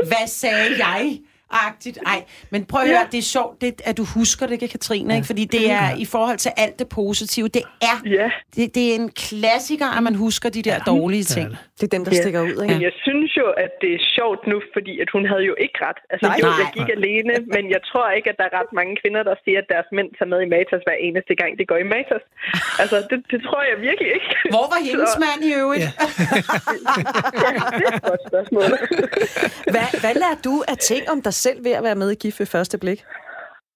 hvad sagde jeg? Agtigt. Ej, men prøv at høre, Ja. det er sjovt, det, at du husker det, Katrine, ikke? fordi det er i forhold til alt det positive. Det er, Ja, det, det er en klassiker, at man husker de der dårlige ting. Det er dem, der Ja. stikker ud, ikke? men jeg synes jo, at det er sjovt nu, fordi at hun havde jo ikke ret. Altså, Nej. jo, Nej. jeg gik alene, men jeg tror ikke, at der er ret mange kvinder, der siger, at deres mænd tager med i Matas hver eneste gang, de går i Matas. Altså, det, det tror jeg virkelig ikke. Hvor var hendes Så- mand i øvrigt? Ja. Ja, det er et godt spørgsmål. Hvad, hvad lærer du af ting om dig selv ved at være med i Gift ved første blik?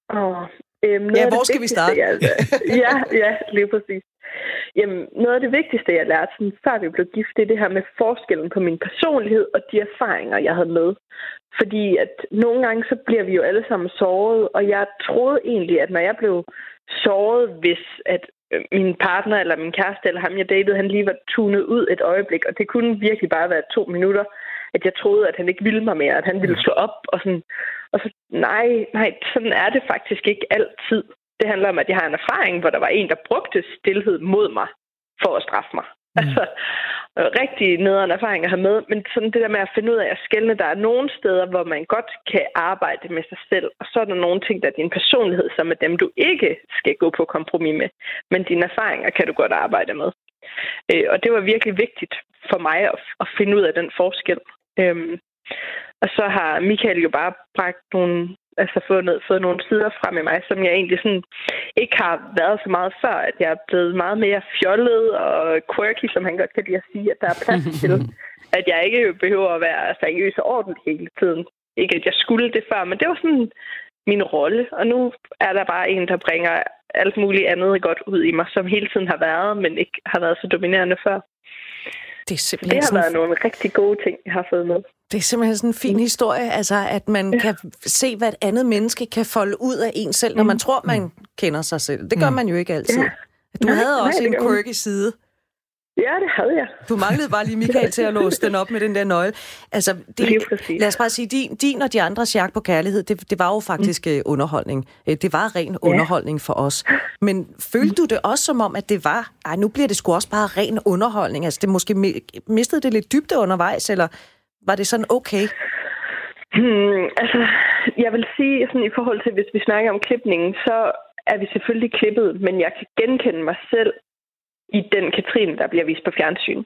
Oh, øhm, Ja, hvor skal vi starte? Jeg, ja, ja, lige præcis. Jamen, noget af det vigtigste, jeg lærte, sådan, før vi blev gift, det er det her med forskellen på min personlighed og de erfaringer, jeg havde med. Fordi at nogle gange, så bliver vi jo alle sammen såret, og jeg troede egentlig, at når jeg blev såret, hvis at øh, min partner eller min kæreste eller ham, jeg datede, han lige var tunet ud et øjeblik, og det kunne virkelig bare være to minutter, at jeg troede, at han ikke ville mig mere, at han ville slå op, og sådan, og så, nej, nej, sådan er det faktisk ikke altid. Det handler om, at jeg har en erfaring, hvor der var en, der brugte stillhed mod mig for at straffe mig. Mm. Altså, rigtig nederen erfaring at have med, men sådan det der med at finde ud af at skælne, der er nogle steder, hvor man godt kan arbejde med sig selv, og så er der nogle ting, der er din personlighed, som er dem, du ikke skal gå på kompromis med, men dine erfaringer kan du godt arbejde med. Øh, og det var virkelig vigtigt for mig at, at finde ud af den forskel. Øhm, og så har Michael jo bare bragt nogle, altså fundet, fået nogle sider frem i mig, som jeg egentlig sådan ikke har været så meget før, at jeg er blevet meget mere fjollet og quirky, som han godt kan lide at sige, at der er plads til, at jeg ikke behøver at være seriøs og ordentlig hele tiden. Ikke at jeg skulle det før, men det var sådan min rolle, og nu er der bare en, der bringer alt muligt andet godt ud i mig, som hele tiden har været, men ikke har været så dominerende før. Det er Det simpelthen, har sådan, været nogle rigtig gode ting, jeg har fået med. det er simpelthen sådan en fin historie, altså at man kan se, hvad et andet menneske kan folde ud af en selv, når man tror, man kender sig selv. Det gør man jo ikke altid. Ja. Du Nej, havde nej, også det en quirky side. Ja, det havde jeg. Du manglede bare lige Michael til at låse den op med den der nøgle. Altså, det, præcis. lad os bare sige, din, din og de andres jagt på kærlighed, det, det var jo faktisk mm. underholdning. Øh, Det var ren ja. underholdning for os. Men følte du det også som om, at det var, ej, nu bliver det sgu også bare ren underholdning? Altså, det måske mi- mistede det lidt dybde undervejs, eller var det sådan okay? Hmm, altså, jeg vil sige, sådan i forhold til, hvis vi snakker om klipningen, så er vi selvfølgelig klippet, men jeg kan genkende mig selv i den Katrine, der bliver vist på fjernsyn.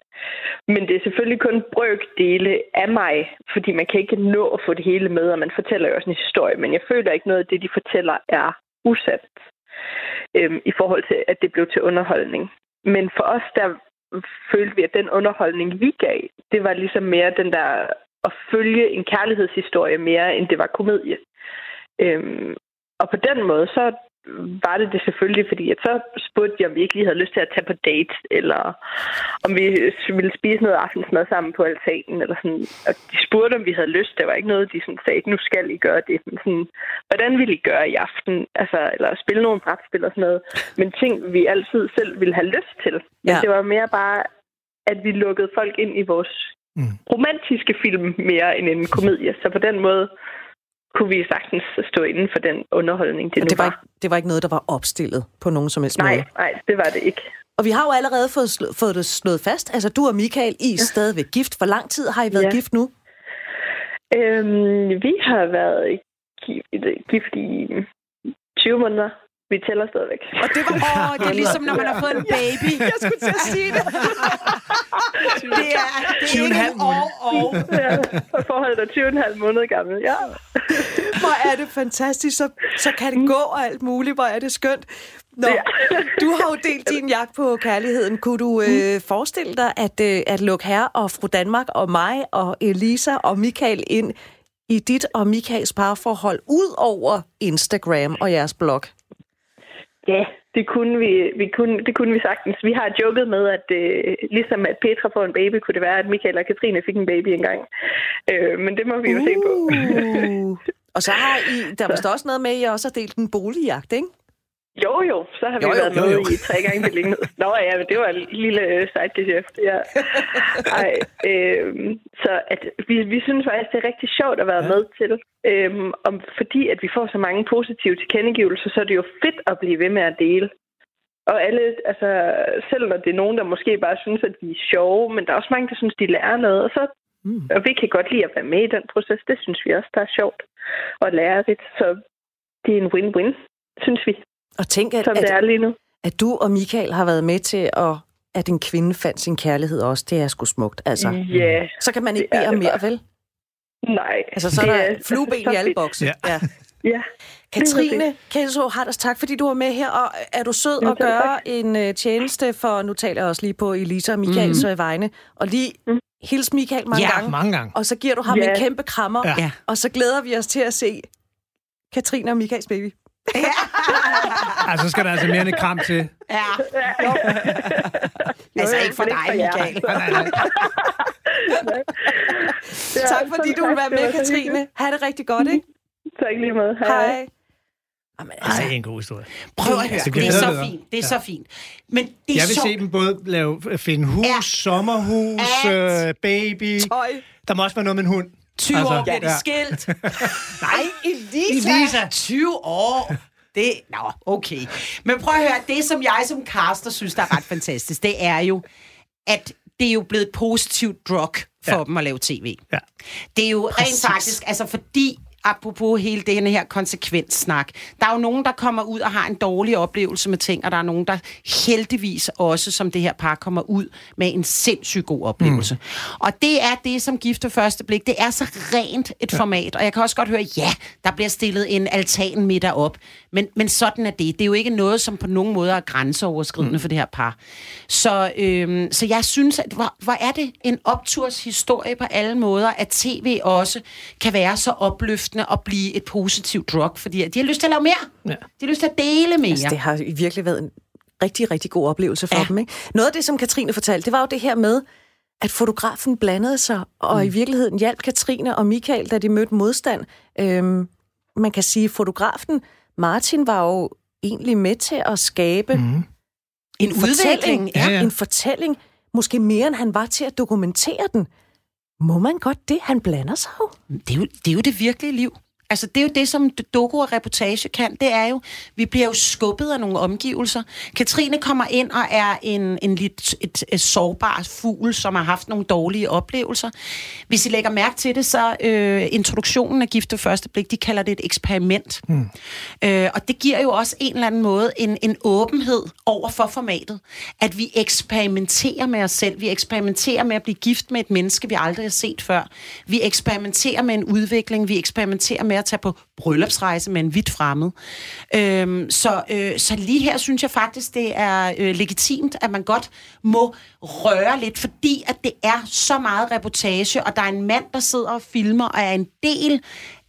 Men det er selvfølgelig kun brøkdele af mig, fordi man kan ikke nå at få det hele med, og man fortæller jo også en historie, men jeg føler ikke noget af det, de fortæller, er usandt øhm, i forhold til, at det blev til underholdning. Men for os, der følte vi, at den underholdning, vi gav, det var ligesom mere den der at følge en kærlighedshistorie mere, end det var komedie. Øhm, og på den måde, så var det det selvfølgelig, fordi at så spurgte de, om vi ikke lige havde lyst til at tage på date, eller om vi ville spise noget aftensmad sammen på altanen, eller sådan. Og de spurgte, om vi havde lyst. Det var ikke noget, de sådan sagde, nu skal I gøre det. Men sådan, hvordan ville I gøre i aften? Altså, eller spille nogle brætspil og sådan noget. Men ting, vi altid selv ville have lyst til. Men Ja. det var mere bare, at vi lukkede folk ind i vores Mm. romantiske film mere end en komedie. Så på den måde kunne vi sagtens stå inden for den underholdning, det Og nu det var, ikke, det var ikke noget, der var opstillet på nogen som helst Nej, måde. nej, det var det ikke. Og vi har jo allerede fået, slå, fået det slået fast. Altså, du og Michael, I er stadigvæk gift. Hvor lang tid har I været Ja. gift nu? Øhm, vi har været gift, gift i 20 måneder. Vi tæller stadigvæk. Og det var, åh, det er ligesom, når man har fået en baby. Jeg skulle til at sige det. det er, det er 20,5 ikke en år og. ja, forholdet er 20,5 måneder gammel. Ja. Hvor er det fantastisk. Så, så kan det gå og alt muligt. Hvor er det skønt. Nå, Ja. du har jo delt din jagt på kærligheden. Kunne du øh, forestille dig at, øh, at lukke herre og fru Danmark og mig og Elisa og Michael ind i dit og Michaels parforhold ud over Instagram og jeres blog? Ja, det kunne vi, vi kunne, det kunne vi sagtens. Vi har joket med, at øh, ligesom at Petra får en baby, kunne det være, at Michael og Katrine fik en baby engang. Øh, men det må vi jo se på. Uh. Og så har I, der er vist også noget med, at I også har delt en boligjagt, ikke? Jo, jo, så har vi Jo, jo, jo, været jo, med jo. i tre gange beliggenhed. Nå ja, men det var en lille øh, sidegeschæft. Ja. Ej, øhm, så at vi, vi synes faktisk, det er rigtig sjovt at være Ja. med til. Øhm, om, fordi at vi får så mange positive tilkendegivelser, så er det jo fedt at blive ved med at dele. Og alle, altså, selv når det er nogen, der måske bare synes, at de er sjove, men der er også mange, der synes, de lærer noget. Og, så, Mm. og vi kan godt lide at være med i den proces. Det synes vi også, der er sjovt og lærerigt. Så det er en win-win, synes vi, Og tænk, at, som det er at, lige nu. at du og Michael har været med til, at, at en kvinde fandt sin kærlighed også. Det er sgu smukt, altså. Ja, Så kan man ikke er bede om mere, bare. vel? nej. Altså, så er der så- flueben så i alle bokse. Ja. Ja. Ja, Katrine Kelså Harders, tak fordi du var med her, og er du sød Jo, at gøre tak. en uh, tjeneste for, nu taler jeg også lige på Elisa og Michaels mm. vegne, og lige Mm. hils Michael mange Ja, gange, Mange gange. og så giver du ham Ja. en kæmpe krammer, Ja. Ja. og så glæder vi os til at se Katrine og Michaels baby. Altså, så skal der altså mere end et kram til. Ja. Jo. Altså ikke for dig. Michael. Nej, nej. Ja, tak fordi så du vil være var med, så Katrine. Ha' det rigtig godt, ikke? Tak lige med. Hej. Jamen, altså, Ej, en god historie. Prøv at høre, Det det, er så fint. Det er så fint. Men det er Jeg vil sjovt. se dem både lave, finde hus, Ja. sommerhus, Alt. øh, baby. tøj. Der må også være noget med en hund. 20 Altså, år bliver de ja. skilt. Nej, Elisa. Elisa. 20 år. Det, nå, okay. Men prøv at høre, det som jeg som caster synes, der er ret fantastisk, det er jo, at det er jo blevet et positivt drug for ja. dem at lave tv. Ja. Det er jo Præcis. rent faktisk, altså fordi, apropos hele denne her konsekvenssnak, der er jo nogen, der kommer ud og har en dårlig oplevelse med ting, og der er nogen, der heldigvis også, som det her par, kommer ud med en sindssygt god oplevelse. Mm. Og det er det, som gifter første blik. Det er så rent et ja. format, og jeg kan også godt høre, ja, der bliver stillet en altan middag op, men, men sådan er det. Det er jo ikke noget, som på nogen måde er grænseoverskridende mm. for det her par. Så, øhm, så jeg synes, at hvor, hvor er det en opturs historie på alle måder, at tv også kan være så opløftende og blive et positivt drug, fordi de har lyst til at lave mere. Ja. De har lyst til at dele mere. Altså, det har virkelig været en rigtig, rigtig god oplevelse for ja. Dem. Ikke? Noget af det, som Katrine fortalte, det var jo det her med, at fotografen blandede sig, og mm. i virkeligheden hjalp Katrine og Michael, da de mødte modstand. Øhm, man kan sige, at fotografen Martin var jo egentlig med til at skabe mm. Mm. en udvikling. Ja, ja. en fortælling, måske mere end han var til at dokumentere den. Må man godt det? Han blander sig jo. Det er, jo, det er jo det virkelige liv. Altså, det er jo det, som doku og reportage kan. Det er jo, vi bliver jo skubbet af nogle omgivelser. Katrine kommer ind og er en, en lidt et, et sårbar fugl, som har haft nogle dårlige oplevelser. Hvis I lægger mærke til det, så øh, introduktionen af Gift første blik, de kalder det et eksperiment. Mm. Øh, og det giver jo også en eller anden måde en, en åbenhed over for formatet. At vi eksperimenterer med os selv. Vi eksperimenterer med at blive gift med et menneske, vi aldrig har set før. Vi eksperimenterer med en udvikling. Vi eksperimenterer med med at tage på bryllupsrejse med en vidt fremmed. Øhm, så, øh, så lige her synes jeg faktisk, det er øh, legitimt, at man godt må røre lidt, fordi at det er så meget reportage, og der er en mand, der sidder og filmer, og er en del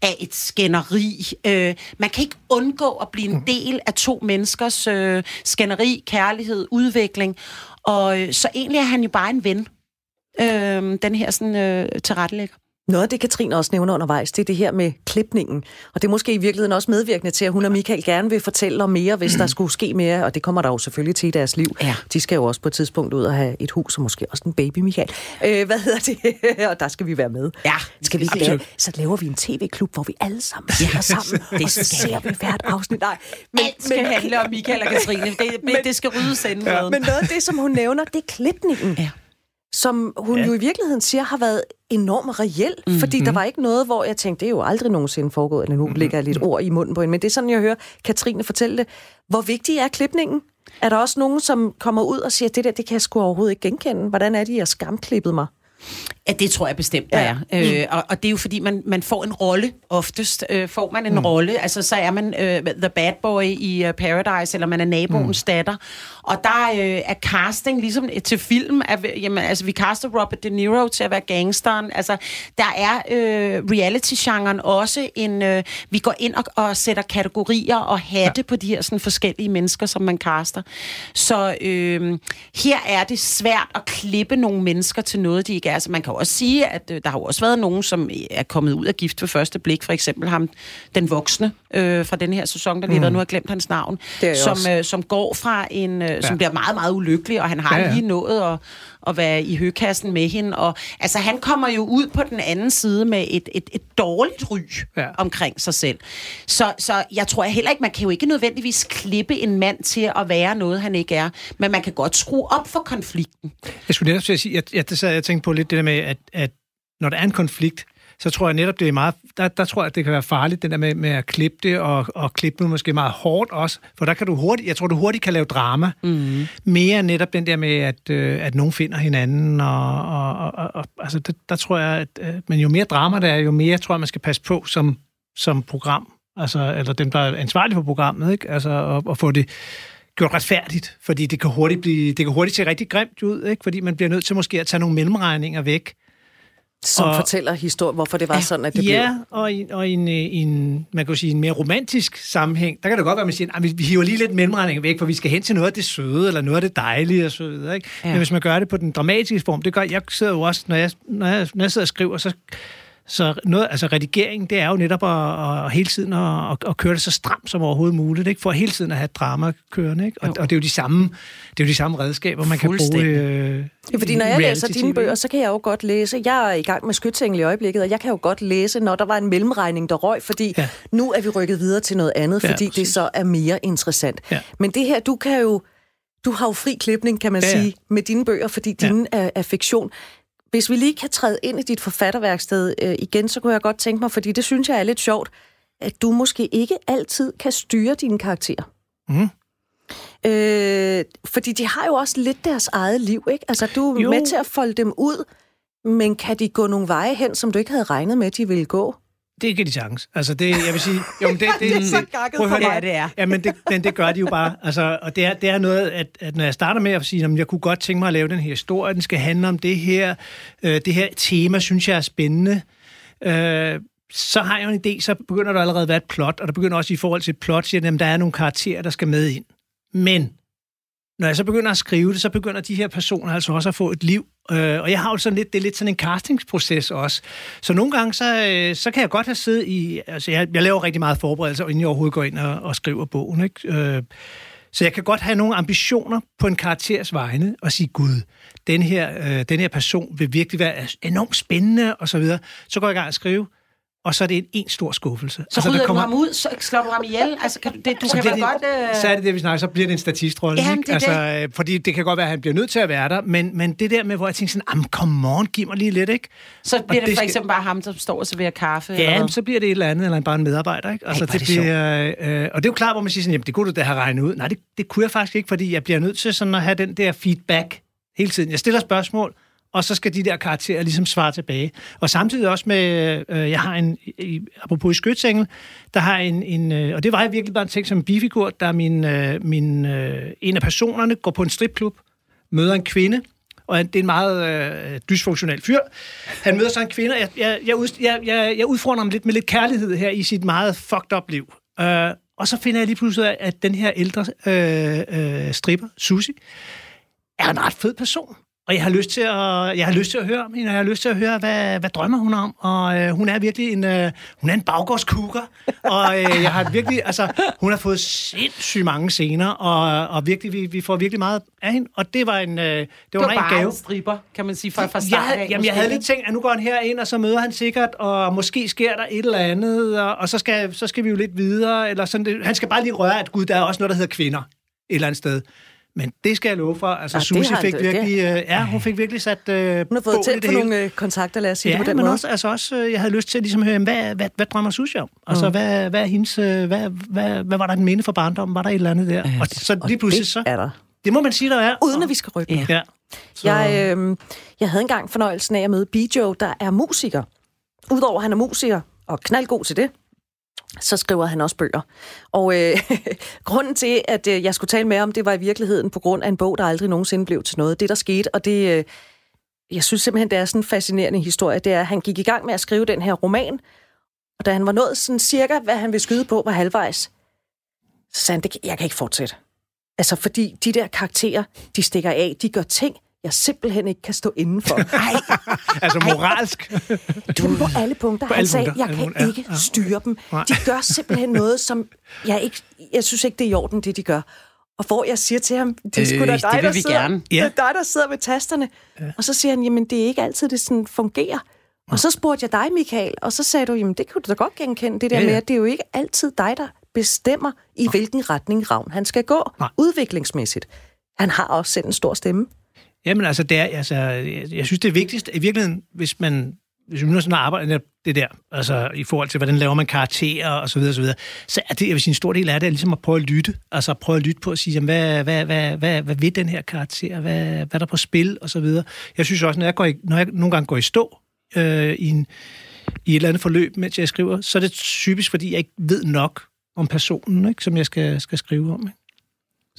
af et skænderi. Øh, man kan ikke undgå at blive en del af to menneskers øh, skænderi, kærlighed, udvikling. Og øh, så egentlig er han jo bare en ven, øh, den her sådan, øh, tilrettelægger. Noget af det, Katrine også nævner undervejs, det er det her med klipningen. Og det er måske i virkeligheden også medvirkende til, at hun og Michael gerne vil fortælle om mere, hvis der skulle ske mere. Og det kommer der jo selvfølgelig til i deres liv. Ja. De skal jo også på et tidspunkt ud og have et hus, og måske også en baby, Michael. Øh, hvad hedder det? og der skal vi være med. Ja, Skal vi lave, så laver vi en tv-klub, hvor vi alle sammen sidder sammen. det og så ser vi hvert afsnit. Nej, Men, Alt skal men, handle om Michael og Katrine. Det, men, det skal ryddes inden ja, men noget af det, som hun nævner, det er klipningen. Ja. Som hun ja. jo i virkeligheden siger har været enormt reel, mm-hmm. fordi der var ikke noget, hvor jeg tænkte, det er jo aldrig nogensinde foregået, eller nu mm-hmm. lægger jeg lidt ord i munden på hende, men det er sådan, jeg hører Katrine fortælle det. Hvor vigtig er klipningen? Er der også nogen, som kommer ud og siger, det der, det kan jeg sgu overhovedet ikke genkende. Hvordan er det, jeg skamklippet mig? Ja, det tror jeg bestemt, der Ja. er. Øh, og, og det er jo fordi, man, man får en rolle oftest. Øh, får man en mm. rolle, altså så er man øh, the bad boy i uh, Paradise, eller man er naboens mm. datter. Og der øh, er casting, ligesom til film, er, jamen, altså vi caster Robert De Niro til at være gangsteren. Altså, der er øh, reality-genren også en... Øh, vi går ind og, og sætter kategorier og hatte ja. på de her sådan, forskellige mennesker, som man caster. Så øh, her er det svært at klippe nogle mennesker til noget, de ikke er. Altså, man kan jo også sige, at øh, der har jo også været nogen, som er kommet ud af gift ved første blik. For eksempel ham, den voksne øh, fra den her sæson, der lige mm. nu har glemt hans navn. Som, også. øh, som går fra en... Øh, som bliver meget, meget ulykkelig, og han har Ja, ja, ja. ja. lige nået at, at være i høkassen med hende. Og, altså, han kommer jo ud på den anden side med et, et, et dårligt ry Ja. omkring sig selv. Så, så jeg tror heller ikke, man kan jo ikke nødvendigvis klippe en mand til at være noget, han ikke er. Men man kan godt skrue op for konflikten. Jeg skulle netop sige, at jeg, det sad jeg tænkte på lidt det der med, at, at når der er en konflikt, så tror jeg netop, det er meget, der, der tror jeg, det kan være farligt, den der med, med at klippe det, og, og klippe det måske meget hårdt også, for der kan du hurtigt, jeg tror, du hurtigt kan lave drama. Mm. Mere netop den der med, at, øh, at nogen finder hinanden, og, og, og, og, altså, der, der tror jeg, at, øh, men jo mere drama der er, jo mere tror jeg, man skal passe på som, som program, altså, eller dem, der er ansvarlige for programmet, ikke? Altså, og, og få det gjort retfærdigt, fordi det kan hurtigt blive, det kan hurtigt se rigtig grimt ud, ikke? fordi man bliver nødt til måske at tage nogle mellemregninger væk. Som Og- fortæller historien, hvorfor det var sådan, at det ja, blev. og, i, og i en, øh, en, man kan jo sige, en mere romantisk sammenhæng, der kan det godt være, at man siger, at vi, vi hiver lige lidt mellemregninger væk, for vi skal hen til noget af det søde, eller noget af det dejlige og så videre. Ikke? Ja. Ja. Men hvis man gør det på den dramatiske form, det gør, jeg sidder jo også, når jeg, når jeg, når jeg sidder og skriver, så, så noget, altså redigering, det er jo netop at, at hele tiden at, at, at køre det så stramt som overhovedet muligt, ikke? for hele tiden at have drama kørende. Ikke? Og, og, det er jo de samme, det er jo de samme redskaber, man kan bruge. Øh, Ja, fordi når jeg læser dine bøger, så kan jeg jo godt læse, jeg er i gang med skytsengel i øjeblikket, og jeg kan jo godt læse, når der var en mellemregning, der røg, fordi ja. Ja. nu er vi rykket videre til noget andet, Ja, fordi det præcis. så er mere interessant. Ja. Men det her, du kan jo, du har jo fri klipning, kan man Ja, ja. sige, med dine bøger, fordi Ja. dine er, er fiktion. Hvis vi lige kan træde ind i dit forfatterværksted øh, igen, så kunne jeg godt tænke mig, fordi det synes jeg er lidt sjovt, at du måske ikke altid kan styre dine karakterer. Mhm. Øh, fordi de har jo også lidt deres eget liv, ikke? Altså, du er. Jo. med til at folde dem ud, men kan de gå nogle veje hen, som du ikke havde regnet med, de ville gå? Det kan de sagtens. Altså, det, jeg vil sige... Jo, men det, det, Det er så gakket for mig. Ja, det er. Ja, men det, men det gør de jo bare. Altså, og det er, det er noget, at, at når jeg starter med at sige, at jeg kunne godt tænke mig at lave den her historie, den skal handle om det her, øh, det her tema, synes jeg er spændende, øh, så har jeg en idé, så begynder der allerede at være et plot, og der begynder også i forhold til et plot, siger, at der er nogle karakterer, der skal med ind. Men når jeg så begynder at skrive det, så begynder de her personer altså også at få et liv. Øh, og jeg har jo sådan lidt, det er lidt sådan en castingsproces også. Så nogle gange, så, øh, så kan jeg godt have siddet i... Altså, jeg, jeg laver rigtig meget forberedelse, inden jeg overhovedet går ind og, og skriver bogen. Ikke? Øh, så jeg kan godt have nogle ambitioner på en karakters vegne og sige, gud, den her, øh, den her person vil virkelig være enormt spændende, og så videre. Så går jeg i gang at skrive, og så er det en, en stor skuffelse. Så altså, rydder der du ham ud, så slår du ham ihjel. Altså, kan du, det, du så kan bliver vel det, godt... Øh... så er det det, vi snakker, så bliver det en statistrolle. Ikke? det altså, øh, Fordi det kan godt være, at han bliver nødt til at være der, men, men det der med, hvor jeg tænker sådan, am, come on, giv mig lige lidt, ikke? Så bliver Og det det for skal- eksempel bare ham, der står og serverer kaffe. eller Ja, men så bliver det et eller andet, eller bare en medarbejder, ikke? Altså, er det det bliver, øh, og det er jo klart, hvor man siger sådan, jamen, det kunne du da have regnet ud. Nej, det, det kunne jeg faktisk ikke, fordi jeg bliver nødt til sådan at have den der feedback hele tiden. Jeg stiller spørgsmål, og så skal de der karakterer ligesom svare tilbage. Og samtidig også med, øh, jeg har en, i, apropos i skytsengel, der har en, en øh, og det var jeg virkelig bare en ting som en bifigur, der min, øh, min, øh, en af personerne går på en stripklub, møder en kvinde, og han, det er en meget øh, dysfunktionel fyr. Han møder så en kvinde, og jeg, jeg, jeg, ud, jeg, jeg, jeg udfordrer ham lidt med lidt kærlighed her i sit meget fucked up liv. Øh, og så finder jeg lige pludselig ud af, at den her ældre øh, øh, stripper, Susie, er en ret fed person. Og jeg har lyst til at, jeg har lyst til at høre om hende, og jeg har lyst til at høre, hvad, hvad drømmer hun om. Og øh, hun er virkelig en, øh, hun er en baggårdskukker. og øh, jeg har virkelig, altså, hun har fået sindssygt mange scener, og, og virkelig, vi, vi får virkelig meget af hende. Og det var en, øh, det var, Det var en gave. en striber, kan man sige, fra, fra Jeg, start havde- af. jamen, jeg måske, havde ikke? lidt tænkt, at nu går han her ind, og så møder han sikkert, og måske sker der et eller andet, og, og så, skal, så skal vi jo lidt videre. Eller sådan, det, han skal bare lige røre, at gud, der er også noget, der hedder kvinder et eller andet sted. Men det skal jeg love for. Altså, ja, det Susie fik da- virkelig, øh, ja, hun fik virkelig sat øh, Hun har fået tændt det på hele. nogle øh, kontakter, lad os sige Ja, det på den men måde. også, altså også, øh, jeg havde lyst til ligesom at høre, jamen, hvad, hvad, hvad drømmer Susie om? Altså, Mm. hvad, hvad er hendes, øh, hvad, hvad, hvad var der en minde for barndommen? Var der et eller andet der? Og så lige pludselig så, det er der. det må man sige, der er. Uden at vi skal røbe Ja. ja. Ja. Så, Jeg, øh, jeg havde engang fornøjelsen af at møde Bijo, der er musiker. Udover at han er musiker, og knaldgod til det, så skriver han også bøger. Og øh, grunden til, at øh, jeg skulle tale med om, det var i virkeligheden på grund af en bog, der aldrig nogensinde blev til noget. Det, der skete, og det, øh, jeg synes simpelthen, det er sådan en fascinerende historie, det er, at han gik i gang med at skrive den her roman, og da han var nået sådan cirka, hvad han ville skyde på, var halvvejs, så sagde han, "Det jeg kan ikke fortsætte. Altså, fordi de der karakterer, de stikker af, de gør ting, jeg simpelthen ikke kan stå indenfor. Ej, altså moralsk. du på alle punkter. På Han alle sagde, punkter, jeg alle kan ja, ikke ja. styre dem. Nej. De gør simpelthen noget, som jeg ikke... Jeg synes ikke, det er i orden, det de gør. Og hvor jeg siger til ham, det er sgu da Øh, dig, det der sidder, gerne. det Ja. er dig, der sidder ved tasterne. Ja. Og så siger han, jamen det er ikke altid, det sådan fungerer. Og så spurgte jeg dig, Michael, og så sagde du, jamen det kunne du da godt genkende, det der ja, ja. med, at det er jo ikke altid dig, der bestemmer, i hvilken retning Ravn han skal gå, Nej. udviklingsmæssigt. Han har også selv en stor stemme. Jamen altså, det er, altså jeg, jeg synes, det er vigtigst, i virkeligheden, hvis man hvis man sådan arbejder med det der, altså i forhold til, hvordan laver man karakterer og så videre, og så videre, så er det, jeg vil sige, en stor del af det er ligesom at prøve at lytte. Altså at prøve at lytte på og sige, jamen, hvad, hvad, hvad, hvad, hvad vil den her karakter? Hvad, hvad er der på spil? Og så videre. Jeg synes også, når jeg, går i, når jeg nogle gange går i stå øh, i, en, i et eller andet forløb, mens jeg skriver, så er det typisk, fordi jeg ikke ved nok om personen, ikke, som jeg skal, skal skrive om. Ikke?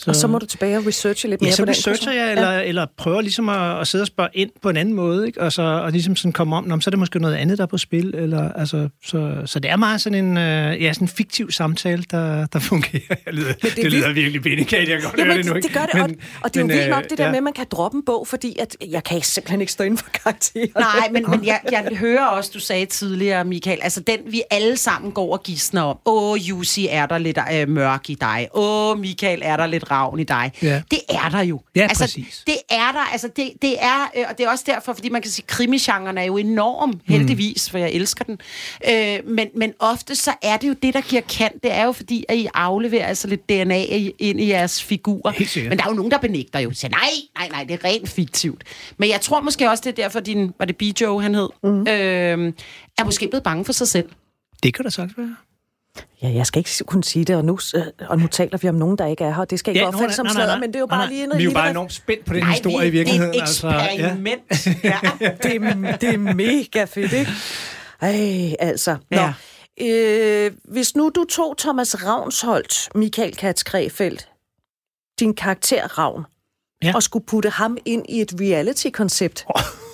Og så må du tilbage og researche lidt mere Ja, så på den researcher jeg, eller, ja. eller prøver ligesom at, at sidde og spørge ind på en anden måde, ikke? Og, så, og ligesom sådan komme om, "Nå, så er det måske noget andet, der er på spil, eller, altså, så, så det er meget sådan en, øh, ja, sådan en fiktiv samtale, der, der fungerer. Jeg lyder, det, det det er lyder virkelig bindekat, jeg kan godt Jamen, det nu, ikke? det gør det, men, og, og det er jo vildt øh, nok det der ja. med, at man kan droppe en bog, fordi at jeg kan simpelthen ikke stå inden for karakterer. Nej, men, men jeg, jeg hører også, du sagde tidligere, Michael, altså den, vi alle sammen går og gidsner om. Åh, Jussi, er der lidt øh, mørk i dig? Åh, Michael, er der lidt ravn i dig? Ja. Det er der jo. Ja, altså, præcis. Det er der, altså det, det er, øh, og det er også derfor, fordi man kan sige, krimigenren er jo enorm, heldigvis, for jeg elsker den. Øh, men, men ofte så er det jo det, der giver kant. Det er jo fordi, at I afleverer altså lidt DNA ind i jeres figurer. Men der er jo nogen, der benægter jo. Siger, nej, nej, nej, det er rent fiktivt. Men jeg tror måske også, det er derfor, din, var det Bijo, han hed, mm. øh, er måske blevet bange for sig selv. Det kan da sagt være. Ja, jeg skal ikke kunne sige det, og nu, øh, og nu taler vi om nogen, der ikke er her. Det skal ikke Ja, ja, opfattes som sladder, men det er jo bare nej, lige en Vi er jo bare enormt spændt på den Nej, historie i vi, det er virkeligheden. et altså, ja. eksperiment. ja. det, er, det er mega fedt, ikke? Ej, altså. Nå. Ja. Øh, hvis nu du tog Thomas Ravnsholdt, Michael Katz Krefeldt, din karakter Ravn, Ja. ja. og skulle putte ham ind i et reality-koncept,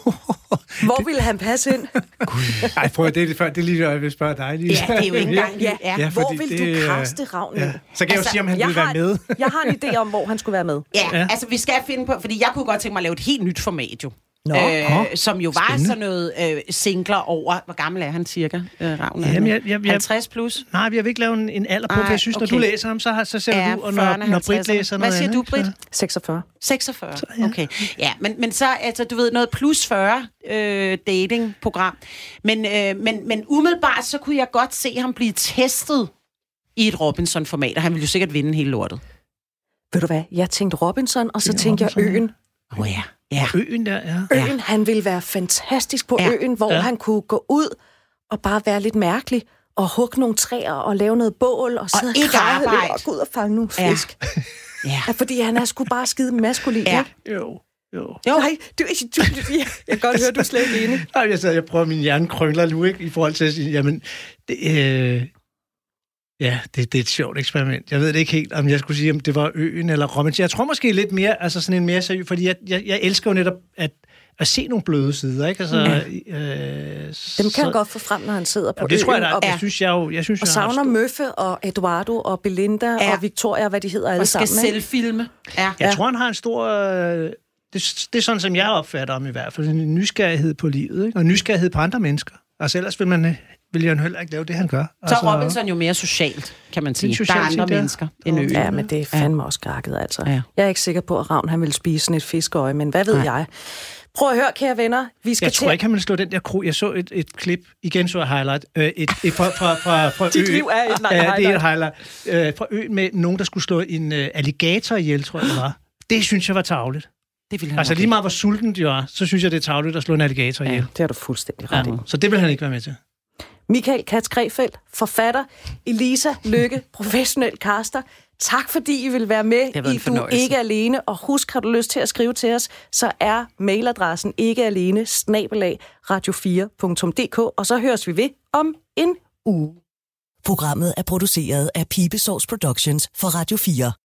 hvor ville han passe ind? Ej, prøv at det det, før, det er lige, jeg vil spørge dig. Lige. Ja, det er jo ikke engang... Ja, Ja, ja. Hvor vil det, du kaste Ravn Ja. Så kan jeg jo Altså, sige, om han vil være med. Jeg har en idé om, hvor han skulle være med. Ja, Ja. ja, altså vi skal finde på, fordi jeg kunne godt tænke mig at lave et helt nyt format jo. Nå. Øh, som jo var Spændende. sådan noget øh, singler over, hvor gammel er han cirka, øh, Ravn? Jamen, jeg- jeg- jeg- 50 plus? Nej, vi har ikke lavet en, en alder på, Ej, for jeg synes, når du okay. læser ham, så, har, så ser Ja, du, og når, 40'erne, når Britt 50'erne. læser noget Hvad siger andet, du? Britt? Så- 46. 46? Så, ja. Okay. Ja, men, men så, altså, du ved, noget plus 40 øh, datingprogram. Men, øh, men, men umiddelbart, så kunne jeg godt se ham blive testet i et Robinson-format, og han ville jo sikkert vinde hele lortet. Ved du hvad? Jeg tænkte Robinson, og så tænkte jeg Robinson. Øen. Åh oh, ja. Ja. Øen der, ja. Øen, han ville være fantastisk på Ja. øen, hvor Ja. han kunne gå ud og bare være lidt mærkelig og hugge nogle træer og lave noget bål og sidde og, ikke lidt arbejde. og gå ud og fange nogle fisk. Ja. Ja. fordi han er sgu bare skide maskulin, Ja. ikke? Jo. Jo. Jo. Nej, du, du, du, jeg kan godt høre, du er slet ikke enig. Nej, jeg, jeg prøver, min hjerne krøngler nu, ikke? I forhold til at sige, jamen, det, øh, ja, det, det er et sjovt eksperiment. Jeg ved det ikke helt, om jeg skulle sige, om det var øen eller Romantik. Jeg tror måske lidt mere, altså sådan en mere seriøs, fordi jeg, jeg, jeg elsker jo netop at, at se nogle bløde sider, ikke? Altså, øh, Dem så, kan han godt få frem, når han sidder på Og det tror jeg, øen der, og, jeg synes, jeg jo, jeg synes, og jeg savner stor- Møffe og Eduardo og Belinda Ja. og Victoria, hvad de hedder alle Og skal sammen. selv filme. Ja. Jeg Ja. tror, han har en stor... Øh, det, det er sådan, som jeg opfatter ham i hvert fald. En nysgerrighed på livet, ikke? og nysgerrighed på andre mennesker. Altså ellers vil man øh, vil jeg heller ikke lave det, han gør. Så altså, er Robinson jo mere socialt, kan man sige. Det er Der er socialt andre ja. mennesker end øen. Ja, men det er fandme også gakket, altså. Ja. Jeg er ikke sikker på, at Ravn han vil spise sådan et fiskeøje, men hvad ved Nej. jeg? Prøv at høre, kære venner. Vi skal Jeg til... tror ikke, han vil slå den der kro. Jeg så et, et klip, igen så jeg highlight, øh, et, et, fra, fra, fra, fra Dit øen. liv er et langt ja, det er et highlight. Øh, fra øen med nogen, der skulle slå en øh, alligator ihjel, tror jeg det var. Det synes jeg var tavligt. Det vil han Altså lige meget hvor sulten de var, så synes jeg, det er tavligt at slå en alligator ihjel. Det har du fuldstændig ret i. Ja. Så det vil han ikke være med til. Michael Katz Krefeldt, forfatter. Elisa Lykke, professionel caster. Tak fordi I vil være med i Du er ikke alene. Og husk, har du lyst til at skrive til os, så er mailadressen ikke alene snabelag radio4.dk. Og så høres vi ved om en uge. Programmet er produceret af Pibesource Productions for Radio 4.